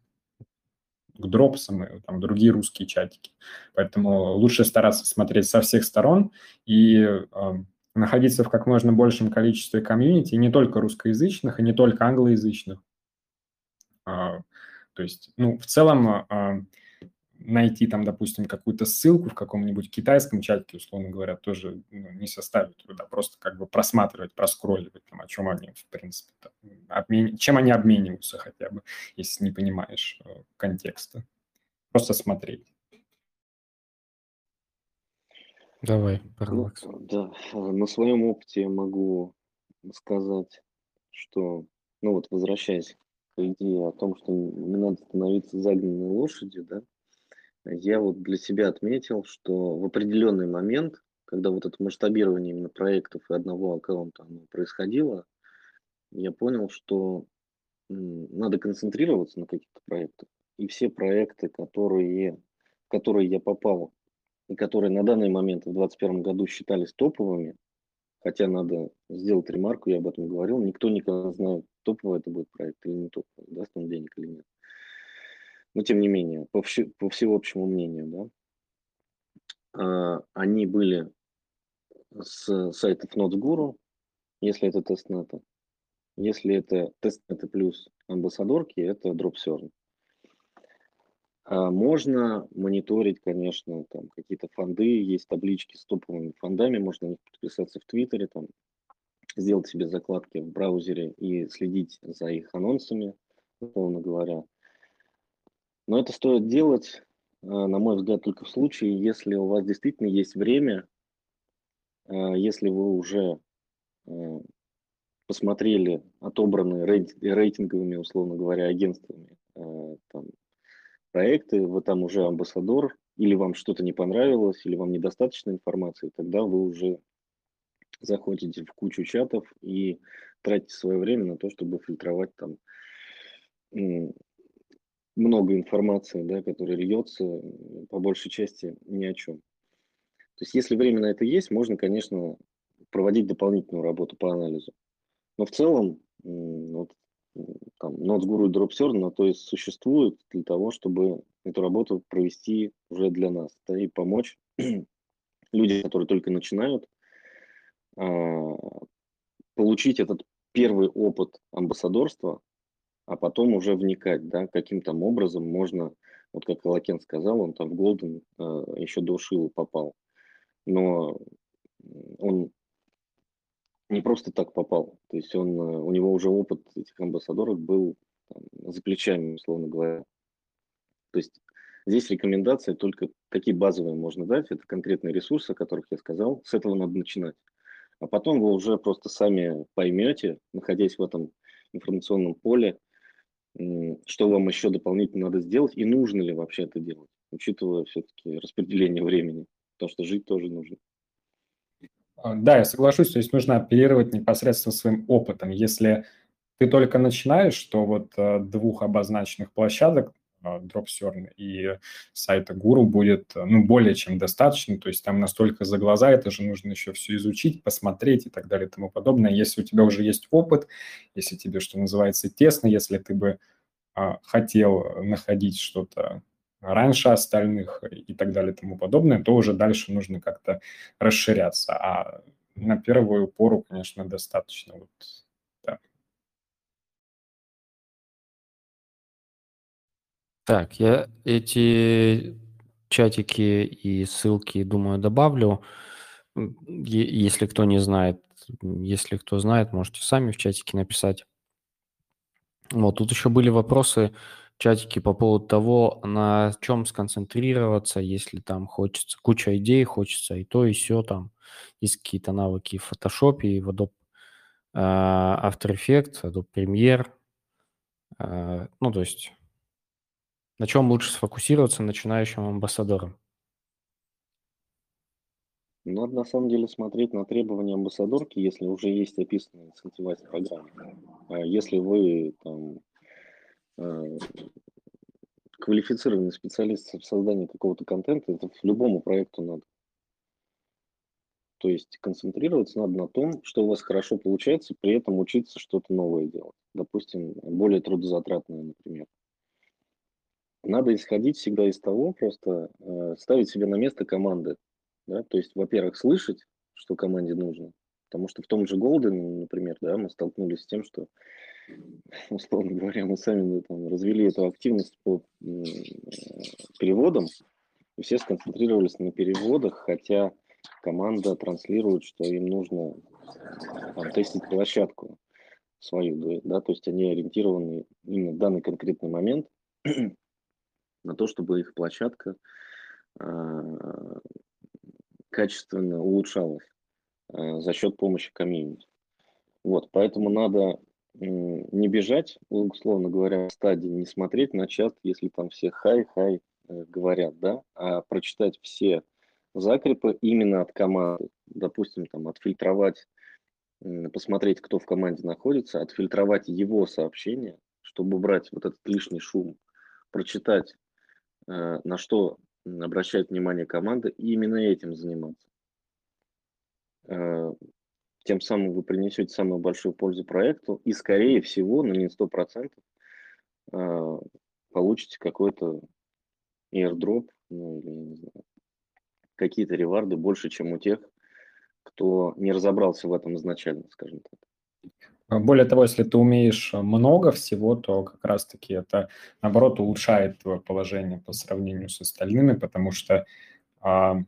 к дропсам и там, другие русские чатики. Поэтому лучше стараться смотреть со всех сторон и находиться в как можно большем количестве комьюнити, не только русскоязычных, и не только англоязычных. Э, то есть, ну, в целом, э, найти там, допустим, какую-то ссылку в каком-нибудь китайском чатике, условно говоря, тоже ну, не составит труда. Просто как бы просматривать, проскролливать, там, о чем они, в принципе, там, обмен... чем они обмениваются хотя бы, если не понимаешь э, контекста. Просто смотреть. Давай. Ну, да, на своем опыте я могу сказать, что, ну вот возвращаясь к идее о том, что не надо становиться загнанной лошадью, да, я вот для себя отметил, что в определенный момент, когда вот это масштабирование именно проектов и одного аккаунта оно происходило, я понял, что надо концентрироваться на каких-то проектах. И все проекты, которые, в которые я попал, и которые на данный момент в 2021 году считались топовыми, хотя надо сделать ремарку, я об этом говорил, никто никогда не знает, топовый это будет проект или не топовый, даст он денег или нет но тем не менее, по, вше, по всеобщему мнению, да, а, они были с сайтов NotesGuru, если это тестнета. Если это тестнеты плюс амбассадорки, это DropServe. А можно мониторить, конечно, там какие-то фонды, есть таблички с топовыми фондами, можно на них подписаться в Твиттере, там, сделать себе закладки в браузере и следить за их анонсами, условно говоря. Но это стоит делать, э, на мой взгляд, только в случае, если у вас действительно есть время, э, если вы уже посмотрели отобранные рейтинговыми, условно говоря, агентствами там, проекты, вы там уже амбассадор, или вам что-то не понравилось, или вам недостаточно информации, тогда вы уже заходите в кучу чатов и тратите свое время на то, чтобы фильтровать там много информации, да, которая льется, по большей части ни о чем. То есть, если время на это есть, можно, конечно, проводить дополнительную работу по анализу. Но в целом, вот, там, NotesGuru и DropServe на то и существуют для того, чтобы эту работу провести уже для нас да, и помочь (clears throat) люди, которые только начинают, а, получить этот первый опыт амбассадорства, а потом уже вникать, да, каким там образом можно, вот как Лакен сказал, он там в Голден э, еще до Шилу попал, но он не просто так попал, то есть он, э, у него уже опыт этих амбассадоров был там, за плечами, условно говоря. То есть здесь рекомендации только такие базовые можно дать, это конкретные ресурсы, о которых я сказал, с этого надо начинать. А потом вы уже просто сами поймете, находясь в этом информационном поле, что вам еще дополнительно надо сделать и нужно ли вообще это делать, учитывая все-таки распределение времени, потому что жить тоже нужно. А, да, я соглашусь, то есть нужно оперировать непосредственно своим опытом. Если ты только начинаешь, то вот э, двух обозначенных площадок а, Dropsern и сайта Guru будет ну, более чем достаточно, то есть там настолько за глаза, это же нужно еще все изучить, посмотреть и так далее и тому подобное. Если у тебя уже есть опыт, если тебе, что называется, тесно, если ты бы а, хотел находить что-то раньше остальных и так далее и тому подобное, то уже дальше нужно как-то расширяться. А на первую пору, конечно, достаточно вот так. Так, я эти чатики и ссылки, думаю, добавлю. Если кто не знает, если кто знает, можете сами в чатике написать. Вот, тут еще были вопросы чатики по поводу того, на чем сконцентрироваться, если там хочется куча идей, хочется и то, и все, там есть какие-то навыки в Photoshop и в Adobe э, After Effects, Adobe Premiere. Э, ну, то есть на чем лучше сфокусироваться начинающим амбассадорам? Надо на самом деле смотреть на требования амбассадорки, если уже есть описанная инцентивайз программа. А если вы там квалифицированный специалист в создании какого-то контента, это любому проекту надо. То есть концентрироваться надо на том, что у вас хорошо получается, при этом учиться что-то новое делать. Допустим, более трудозатратное, например. Надо исходить всегда из того, просто э, ставить себе на место команды. Да? То есть, во-первых, слышать, что команде нужно. Потому что в том же Golden, например, да, мы столкнулись с тем, что (laughs) условно говоря, мы сами там, развели эту активность по переводам, и все сконцентрировались на переводах, хотя команда транслирует, что им нужно там, тестить площадку свою, да, то есть они ориентированы именно в данный конкретный момент (clears throat) на то, чтобы их площадка э, качественно улучшалась за счет помощи комьюнити. Вот, поэтому надо не бежать, условно говоря, в стадии, не смотреть на чат, если там все хай-хай э, говорят, да, а прочитать все закрепы именно от команды. Допустим, там отфильтровать, посмотреть, кто в команде находится, отфильтровать его сообщение, чтобы убрать вот этот лишний шум, прочитать, э, на что обращает внимание команда, и именно этим заниматься. Э, тем самым вы принесете самую большую пользу проекту и, скорее всего, но не 100%, э, получите какой-то airdrop, ну или, не знаю, какие-то реварды больше, чем у тех, кто не разобрался в этом изначально, скажем так. Более того, если ты умеешь много всего, то как раз-таки это, наоборот, улучшает твое положение по сравнению с остальными, потому что а,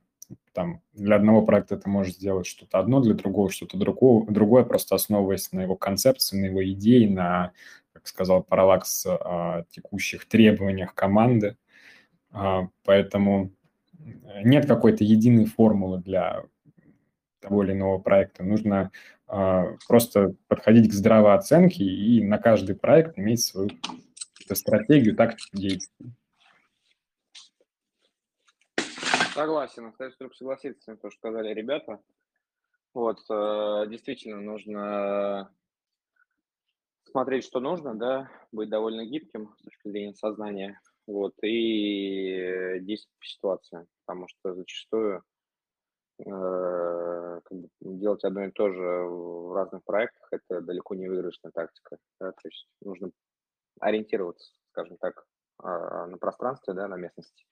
там для одного проекта ты можешь сделать что-то одно, для другого что-то другое, другое, просто основываясь на его концепции, на его идеи, на, как сказал Паралакс, а, текущих требованиях команды. А, поэтому нет какой-то единой формулы для того или иного проекта. Нужно а, просто подходить к здравой оценке и на каждый проект иметь свою стратегию, тактику действий. Согласен, остаюсь только согласиться с тем, что сказали ребята. Вот, э, действительно, нужно смотреть, что нужно, да, быть довольно гибким с точки зрения сознания, вот, и действовать по ситуации, потому что зачастую э, делать одно и то же в разных проектах – это далеко не выигрышная тактика, да, то есть нужно ориентироваться, скажем так, э, на пространстве, да, на местности,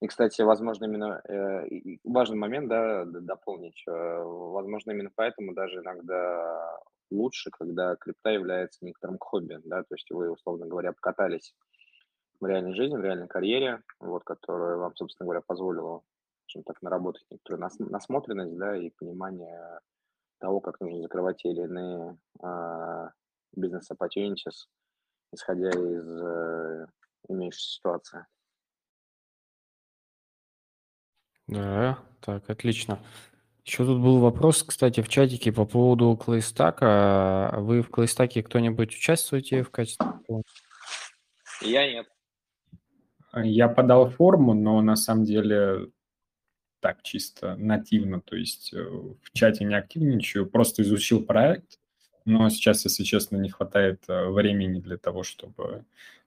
И, кстати, возможно, именно э, важный момент, да, дополнить. Э, возможно, именно поэтому даже иногда лучше, когда крипта является некоторым хобби, да, то есть вы, условно говоря, покатались в реальной жизни, в реальной карьере, вот, которая вам, собственно говоря, позволила, скажем так, наработать некоторую нас, насмотренность, да, и понимание того, как нужно закрывать те или иные а, бизнес-opportunities, исходя из э, имеющейся ситуации. Да, так, отлично. Еще тут был вопрос, кстати, в чатике по поводу клейстака. Вы в клейстаке кто-нибудь участвуете в качестве? Я нет. Я подал форму, но на самом деле так чисто нативно, то есть э, в чате не активничаю, просто изучил проект, но сейчас, если честно, не хватает э, времени для того, чтобы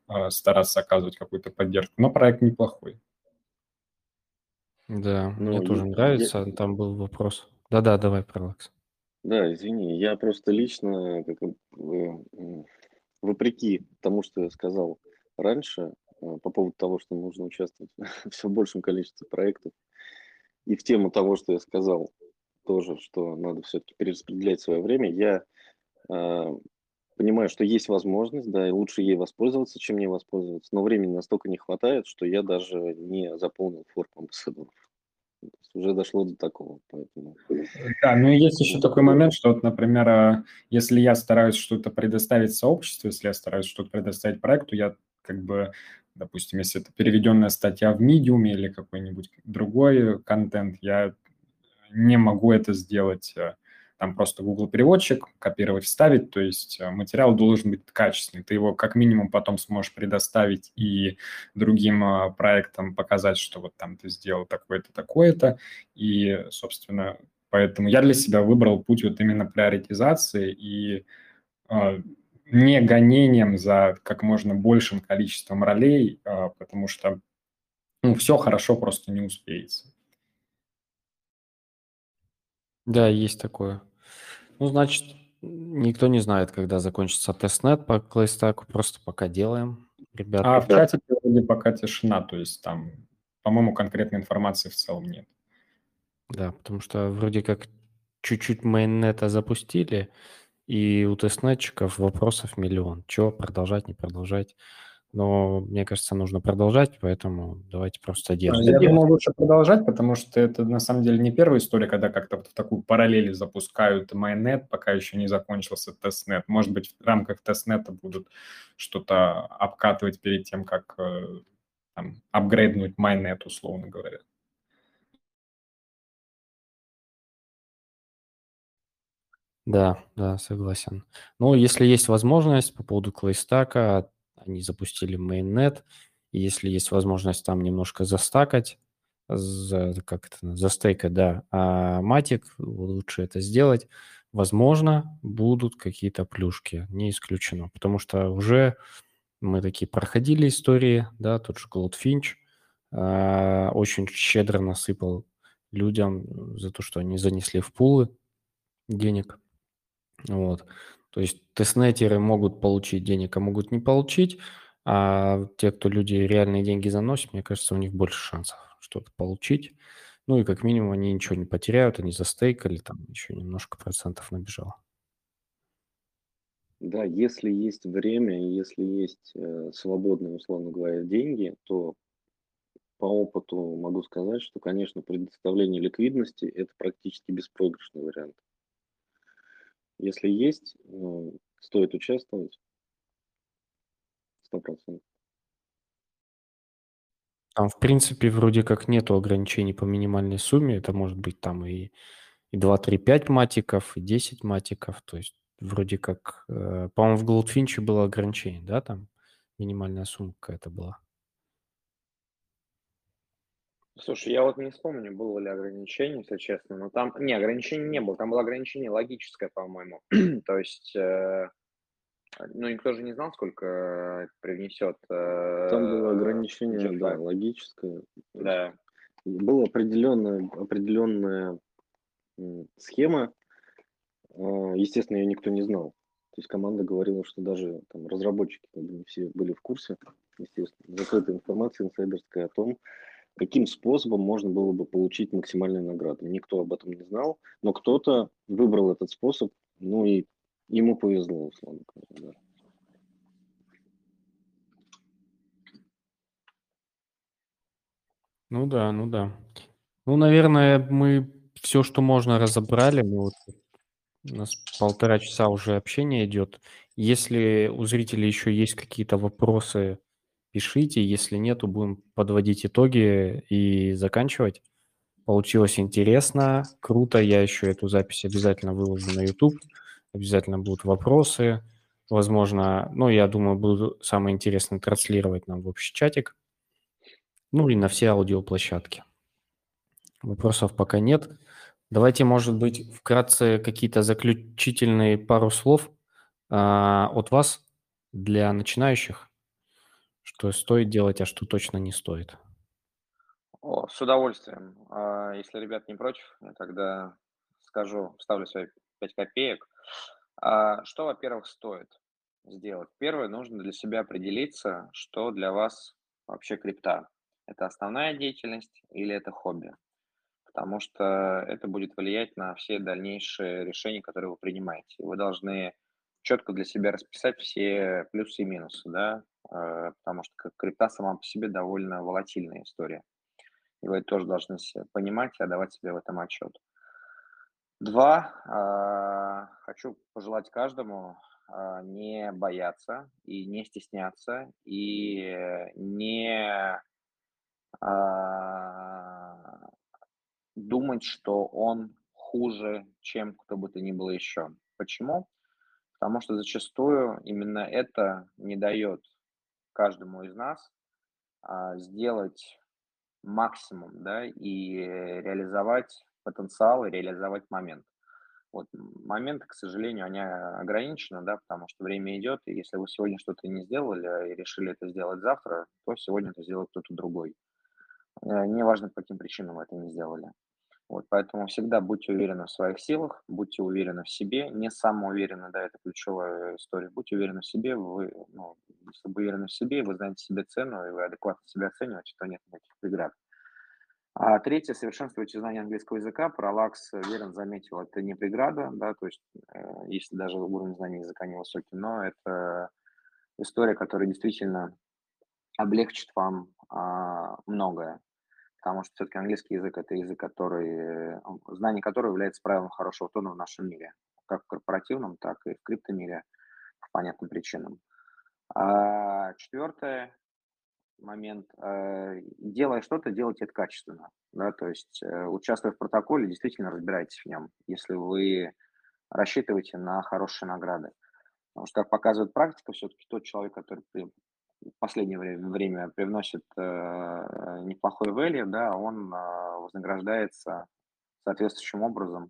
э, стараться оказывать какую-то поддержку. Но проект неплохой. Да, ну, мне тоже я, нравится. Я... Там был вопрос. Да-да, давай, Пролакс. Да, извини, я просто лично, как, вопреки тому, что я сказал раньше, по поводу того, что нужно участвовать (laughs) в все большем количестве проектов, и в тему того, что я сказал, тоже, что надо все-таки перераспределять свое время, я э, понимаю, что есть возможность, да, и лучше ей воспользоваться, чем не воспользоваться, но времени настолько не хватает, что я даже не заполнил форму амбассадоров. Уже дошло до такого, поэтому... Да, ну и есть еще такой момент, что, вот, например, а, если я стараюсь что-то предоставить сообществу, если я стараюсь что-то предоставить проекту, я как бы допустим, если это переведенная статья в Medium или какой-нибудь другой контент, я не могу это сделать э, там просто Google переводчик, копировать, вставить, то есть э, материал должен быть качественный. Ты его как минимум потом сможешь предоставить и другим э, проектам показать, что вот там ты сделал такое-то, такое-то. И, собственно, поэтому я для себя выбрал путь вот именно приоритизации и не гонением за как можно большим количеством ролей, потому что ну, все хорошо просто не успеется. Да, есть такое. Ну, значит, никто не знает, когда закончится тестнет по клейстаку, просто пока делаем. Ребята, а в чате вроде пока тишина, то есть там, по-моему, конкретной информации в целом нет. Да, потому что вроде как чуть-чуть mainnet а запустили, и у testnet чиков вопросов миллион. Чего продолжать, не продолжать? Но мне кажется, нужно продолжать, поэтому давайте просто делать. Я думаю, лучше продолжать, потому что это на самом деле не первая история, когда как-то вот в такую параллель запускают mainnet, пока еще не закончился testnet. Может быть, в рамках testnet а будут что-то обкатывать перед тем, как э, там, апгрейднуть майнет, условно говоря. Да, да, согласен. Ну, если есть возможность по поводу клейстака, они запустили mainnet, и если есть возможность там немножко застакать, за, как это, застейкать, да, а матик, лучше это сделать, возможно, будут какие-то плюшки, не исключено, потому что уже мы такие проходили истории, да, тот же Goldfinch э, очень щедро насыпал людям за то, что они занесли в пулы денег. Вот. То есть тестнетеры могут получить денег, а могут не получить, а те, кто люди реальные деньги заносят, мне кажется, у них больше шансов что-то получить. Ну и как минимум они ничего не потеряют, они застейкали, там еще немножко процентов набежало. Да, если есть время, если есть э, свободные, условно говоря, деньги, то по опыту могу сказать, что, конечно, предоставление ликвидности – это практически беспроигрышный вариант. Если есть, ну, стоит участвовать. Сто процентов. Там, в принципе, вроде как нету ограничений по минимальной сумме. Это может быть там и, и 2, 3, 5 матиков, и 10 матиков. То есть вроде как, э, по-моему, в Goldfinch было ограничение, да, там минимальная сумма какая-то была. Слушай, я вот не вспомню, было ли ограничение, если честно, но там... Не, ограничения не было, там было ограничение логическое, по-моему. (clears throat) То есть, э, ну, никто же не знал, сколько привнесет... Э, там было ограничение, да, логическое. Да. Была определенная, определенная схема, э, естественно, ее никто не знал. То есть команда говорила, что даже там разработчики как бы не все были в курсе, естественно, закрытая информация инсайдерская о том, каким способом можно было бы получить максимальную награду. Никто об этом не знал, но кто-то выбрал этот способ, ну и ему повезло, условно говоря. Да. Ну да, ну да. Ну, наверное, мы все, что можно, разобрали. Мы вот, у нас полтора часа уже общения идет. Если у зрителей еще есть какие-то вопросы, пишите. Если нет, то будем подводить итоги и заканчивать. Получилось интересно, круто. Я еще эту запись обязательно выложу на YouTube. Обязательно будут вопросы. Возможно, ну, я думаю, буду самое интересное транслировать нам в общий чатик. Ну и на все аудиоплощадки. Вопросов пока нет. Давайте, может быть, вкратце какие-то заключительные пару слов а, от вас для начинающих, что стоит делать, а что точно не стоит. О, с удовольствием. А, если ребят не против, я тогда скажу, вставлю свои 5 копеек. А, что, во-первых, стоит сделать? Первое, нужно для себя определиться, что для вас вообще крипта. Это основная деятельность или это хобби? Потому что это будет влиять на все дальнейшие решения, которые вы принимаете. Вы должны четко для себя расписать все плюсы и минусы, да, э, потому что крипта сама по себе довольно волатильная история. И вы тоже должны понимать и отдавать себе в этом отчет. Два, а, хочу пожелать каждому а, не бояться и не стесняться, и не а, думать, что он хуже, чем кто бы то ни было еще. Почему? Потому что зачастую именно это не дает каждому из нас а, сделать максимум, да, и реализовать потенциал, и реализовать момент. Вот моменты, к сожалению, они ограничены, да, потому что время идет, и если вы сегодня что-то не сделали и решили это сделать завтра, то сегодня это сделает кто-то другой. Э, неважно, по каким причинам вы это не сделали. Вот, поэтому всегда будьте уверены в своих силах, будьте уверены в себе, не самоуверены, да, это ключевая история. Будьте уверены в себе, вы, ну, если вы уверены в себе, вы знаете себе цену, и вы адекватно себя оцениваете, то нет никаких преград. А третье, совершенствуйте знание английского языка. Пролакс, верен заметил, это не преграда, да, то есть э, если даже уровень знания языка невысокий, но это история, которая действительно облегчит вам а, многое потому что все-таки английский язык – это язык, который, знание которого является правилом хорошего тона в нашем мире, как в корпоративном, так и в криптомире по понятным причинам. А четвертое момент, э, делая что-то, делайте это качественно, да, то есть э, участвуя в протоколе, действительно разбирайтесь в нем, если вы рассчитываете на хорошие награды. Потому что, как показывает практика, все-таки тот человек, который в последнее время, время привносит э, неплохой value, да, он э, вознаграждается соответствующим образом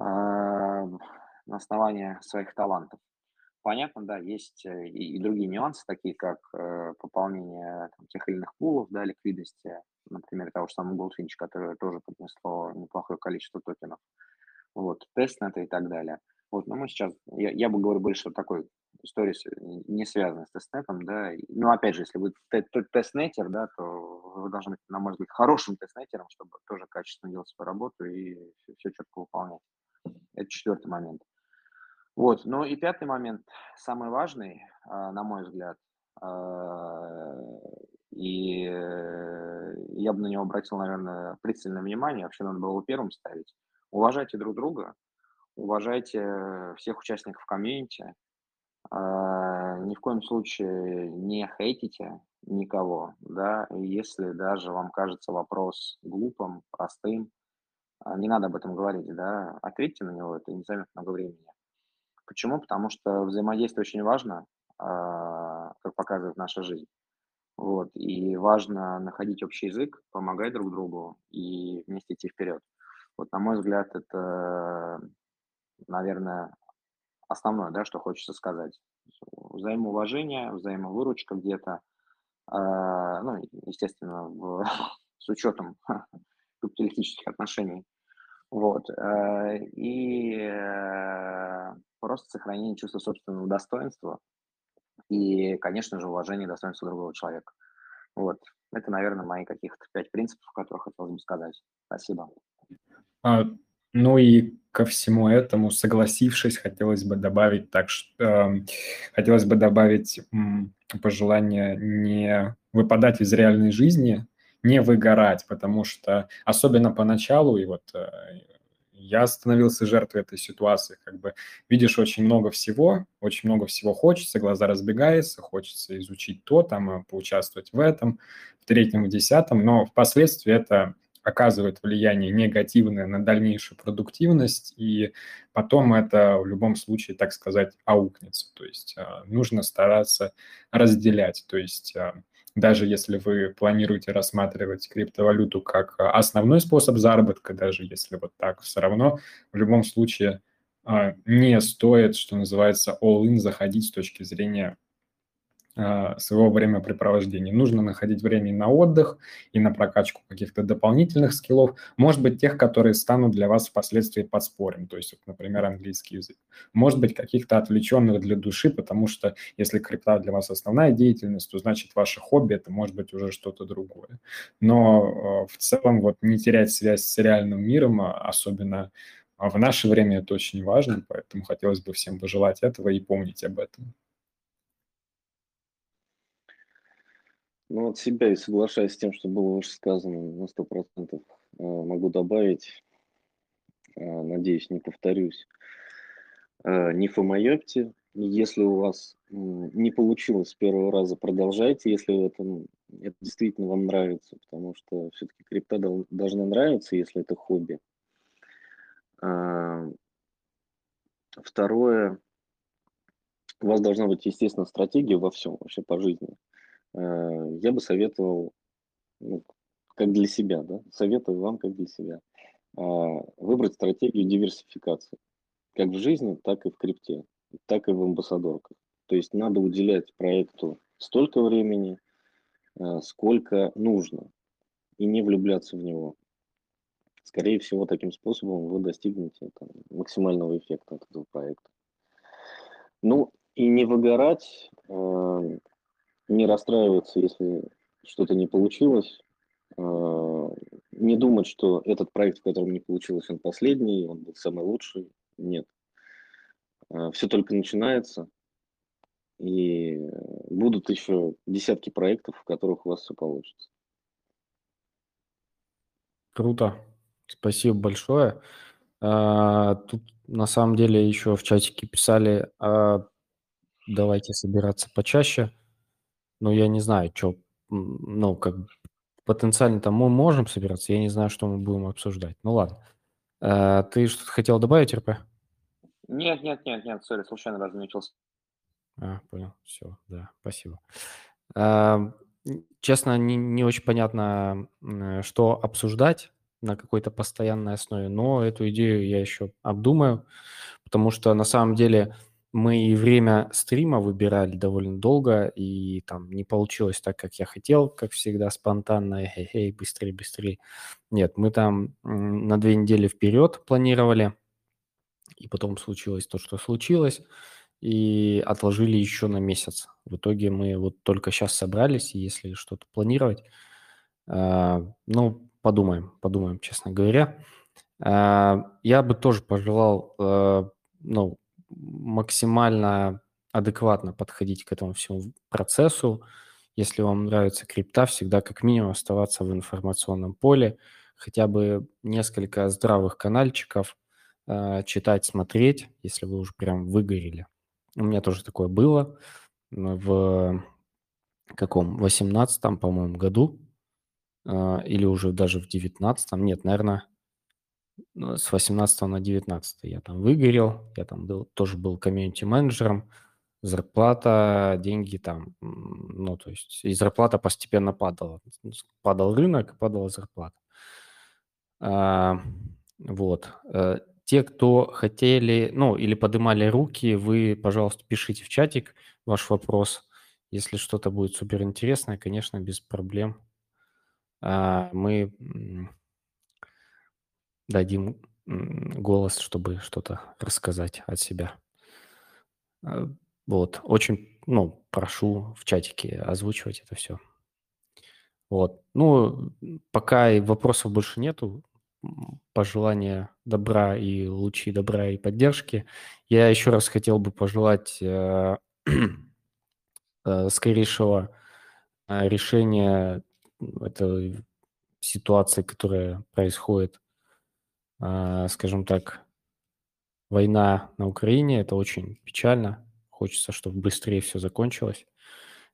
э, на основании своих талантов. Понятно, да, есть э, и, и другие нюансы, такие как э, пополнение там, тех или иных пулов, да, ликвидности, например, того же самого Goldfinch, которое тоже поднесло неплохое количество токенов, вот, testnet а и так далее. Вот, но мы сейчас, я, я бы говорил больше о такой истории, не связанной с testnet ом, да. Но опять же, если вы testnet ер, да, то вы должны быть, на мой взгляд, хорошим testnet ером, чтобы тоже качественно делать свою работу и все, все четко выполнять. Это четвертый момент. Вот, ну и пятый момент, самый важный, а, на мой взгляд, а, и я бы на него обратил, наверное, пристальное внимание, вообще надо было его первым ставить. Уважайте друг друга, уважайте всех участников комьюнити, ни в коем случае не хейтите никого, да, если даже вам кажется вопрос глупым, простым, а, не надо об этом говорить, да, ответьте на него, это не займет много времени. Почему? Потому что взаимодействие очень важно, а, как показывает наша жизнь. Вот, и важно находить общий язык, помогать друг другу и вместе идти вперед. Вот, на мой взгляд, это, наверное, основное, да, что хочется сказать. Взаимоуважение, взаимовыручка где-то, э, ну, естественно, в, (laughs) с учетом (laughs) капиталистических отношений. Вот. Э, и э, просто сохранение чувства собственного достоинства и, конечно же, уважение достоинства другого человека. Вот. Это, наверное, мои каких-то пять принципов, которые хотелось бы сказать. Спасибо. А, ну и ко всему этому, согласившись, хотелось бы добавить так, что э, хотелось бы добавить м, пожелание не выпадать из реальной жизни, не выгорать, потому что особенно поначалу, и вот э, я становился жертвой этой ситуации, как бы видишь очень много всего, очень много всего хочется, глаза разбегаются, хочется изучить то, там, э, поучаствовать в этом, в третьем, в десятом, но впоследствии это оказывает влияние негативное на дальнейшую продуктивность, и потом это в любом случае, так сказать, аукнется. То есть а, нужно стараться разделять. То есть а, даже если вы планируете рассматривать криптовалюту как основной способ заработка, даже если вот так, все равно в любом случае а, не стоит, что называется, all-in заходить с точки зрения своего времяпрепровождения. Нужно находить время на отдых, и на прокачку каких-то дополнительных скиллов, может быть, тех, которые станут для вас впоследствии подспорьем, то есть, например, английский язык. Может быть, каких-то отвлеченных для души, потому что если крипта для вас основная деятельность, то значит ваше хобби – это может быть уже что-то другое. Но а, в целом вот не терять связь с реальным миром, а, особенно в наше время это очень важно, поэтому хотелось бы всем пожелать этого и помнить об этом. Ну, от себя и соглашаясь с тем, что было выше сказано, на сто процентов э, могу добавить, э, надеюсь, не повторюсь, э, не фомоёбьте. Если у вас не получилось с первого раза, продолжайте, если это, это действительно вам нравится, потому что все-таки крипта должна нравиться, если это хобби. Второе, у вас должна быть, естественно, стратегия во всем, вообще по жизни. Я бы советовал, ну, как для себя, да, советую вам как для себя, а, выбрать стратегию диверсификации, как в жизни, так и в крипте, так и в амбассадорках. То есть надо уделять проекту столько времени, э, сколько нужно, и не влюбляться в него. Скорее всего, таким способом вы достигнете там, максимального эффекта от этого проекта. Ну, и не выгорать, э, не расстраиваться, если что-то не получилось, а, не думать, что этот проект, в котором не получилось, он последний, он был самый лучший. Нет. А, Все только начинается, и будут еще десятки проектов, в которых у вас все получится. Круто. Спасибо большое. А, тут на самом деле еще в чатике писали, давайте собираться почаще. Ну, я не знаю, что, ну, как потенциально там мы можем собираться, я не знаю, что мы будем обсуждать. Ну, ладно. А, ты что-то хотел добавить, РП? Нет, нет, нет, нет, сори, случайно размечился. А, понял, все, да, спасибо. А, честно, не, не очень понятно, что обсуждать на какой-то постоянной основе, но эту идею я еще обдумаю, потому что на самом деле мы и время стрима выбирали довольно долго, и там не получилось так, как я хотел, как всегда, спонтанно, хей-хей, быстрее, быстрее. Нет, мы там на две недели вперед планировали, и потом случилось то, что случилось, и отложили еще на месяц. В итоге мы вот только сейчас собрались, и если что-то планировать, э, ну, подумаем, подумаем, честно говоря. Э, я бы тоже пожелал, э, ну, максимально адекватно подходить к этому всему процессу. Если вам нравится крипта, всегда как минимум оставаться в информационном поле, хотя бы несколько здравых канальчиков э, читать, смотреть, если вы уже прям выгорели. У меня тоже такое было в каком? 18 по-моему, году э, или уже даже в 19 Нет, наверное, с 18 на 19 я там выгорел, я там был, тоже был комьюнити-менеджером, зарплата, деньги там, ну, то есть и зарплата постепенно падала. Падал рынок, падала зарплата. А, вот. Э, те, кто хотели, ну, или поднимали руки, вы, пожалуйста, пишите в чатик ваш вопрос. Если что-то будет суперинтересное, конечно, без проблем. А, мы дадим голос, чтобы что-то рассказать от себя. А, вот, очень, ну, прошу в чатике озвучивать это все. Вот. Ну, пока вопросов больше нету, пожелания добра и лучи добра и поддержки. Я еще раз хотел бы пожелать э, (clears throat) э, скорейшего э, решения этой ситуации, которая происходит, скажем так, война на Украине. Это очень печально. Хочется, чтобы быстрее все закончилось.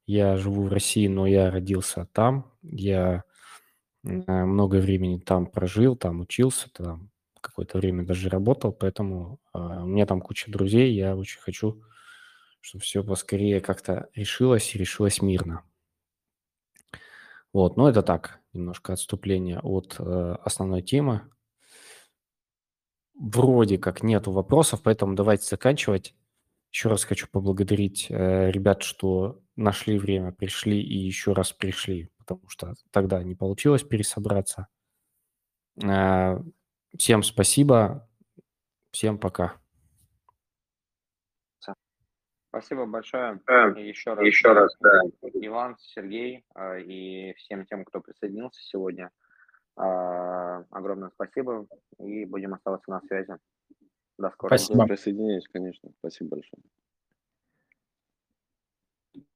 Я живу в России, но я родился там. Я Э, много времени там прожил, там учился, там какое-то время даже работал, поэтому а, у меня там куча друзей, я очень хочу, чтобы все поскорее как-то решилось и решилось мирно. Вот, но это так, немножко отступление от э, основной темы. Вроде как нету вопросов, поэтому давайте заканчивать. Еще раз хочу поблагодарить э, ребят, что нашли время, пришли и еще раз пришли потому что тогда не получилось пересобраться. Э, всем спасибо, всем пока. Спасибо большое. Еще раз, еще раз да. Иван, Сергей э, и всем тем, кто присоединился сегодня. Э, огромное спасибо и будем оставаться на связи. До скорого. Спасибо. Присоединяюсь, конечно. Спасибо большое.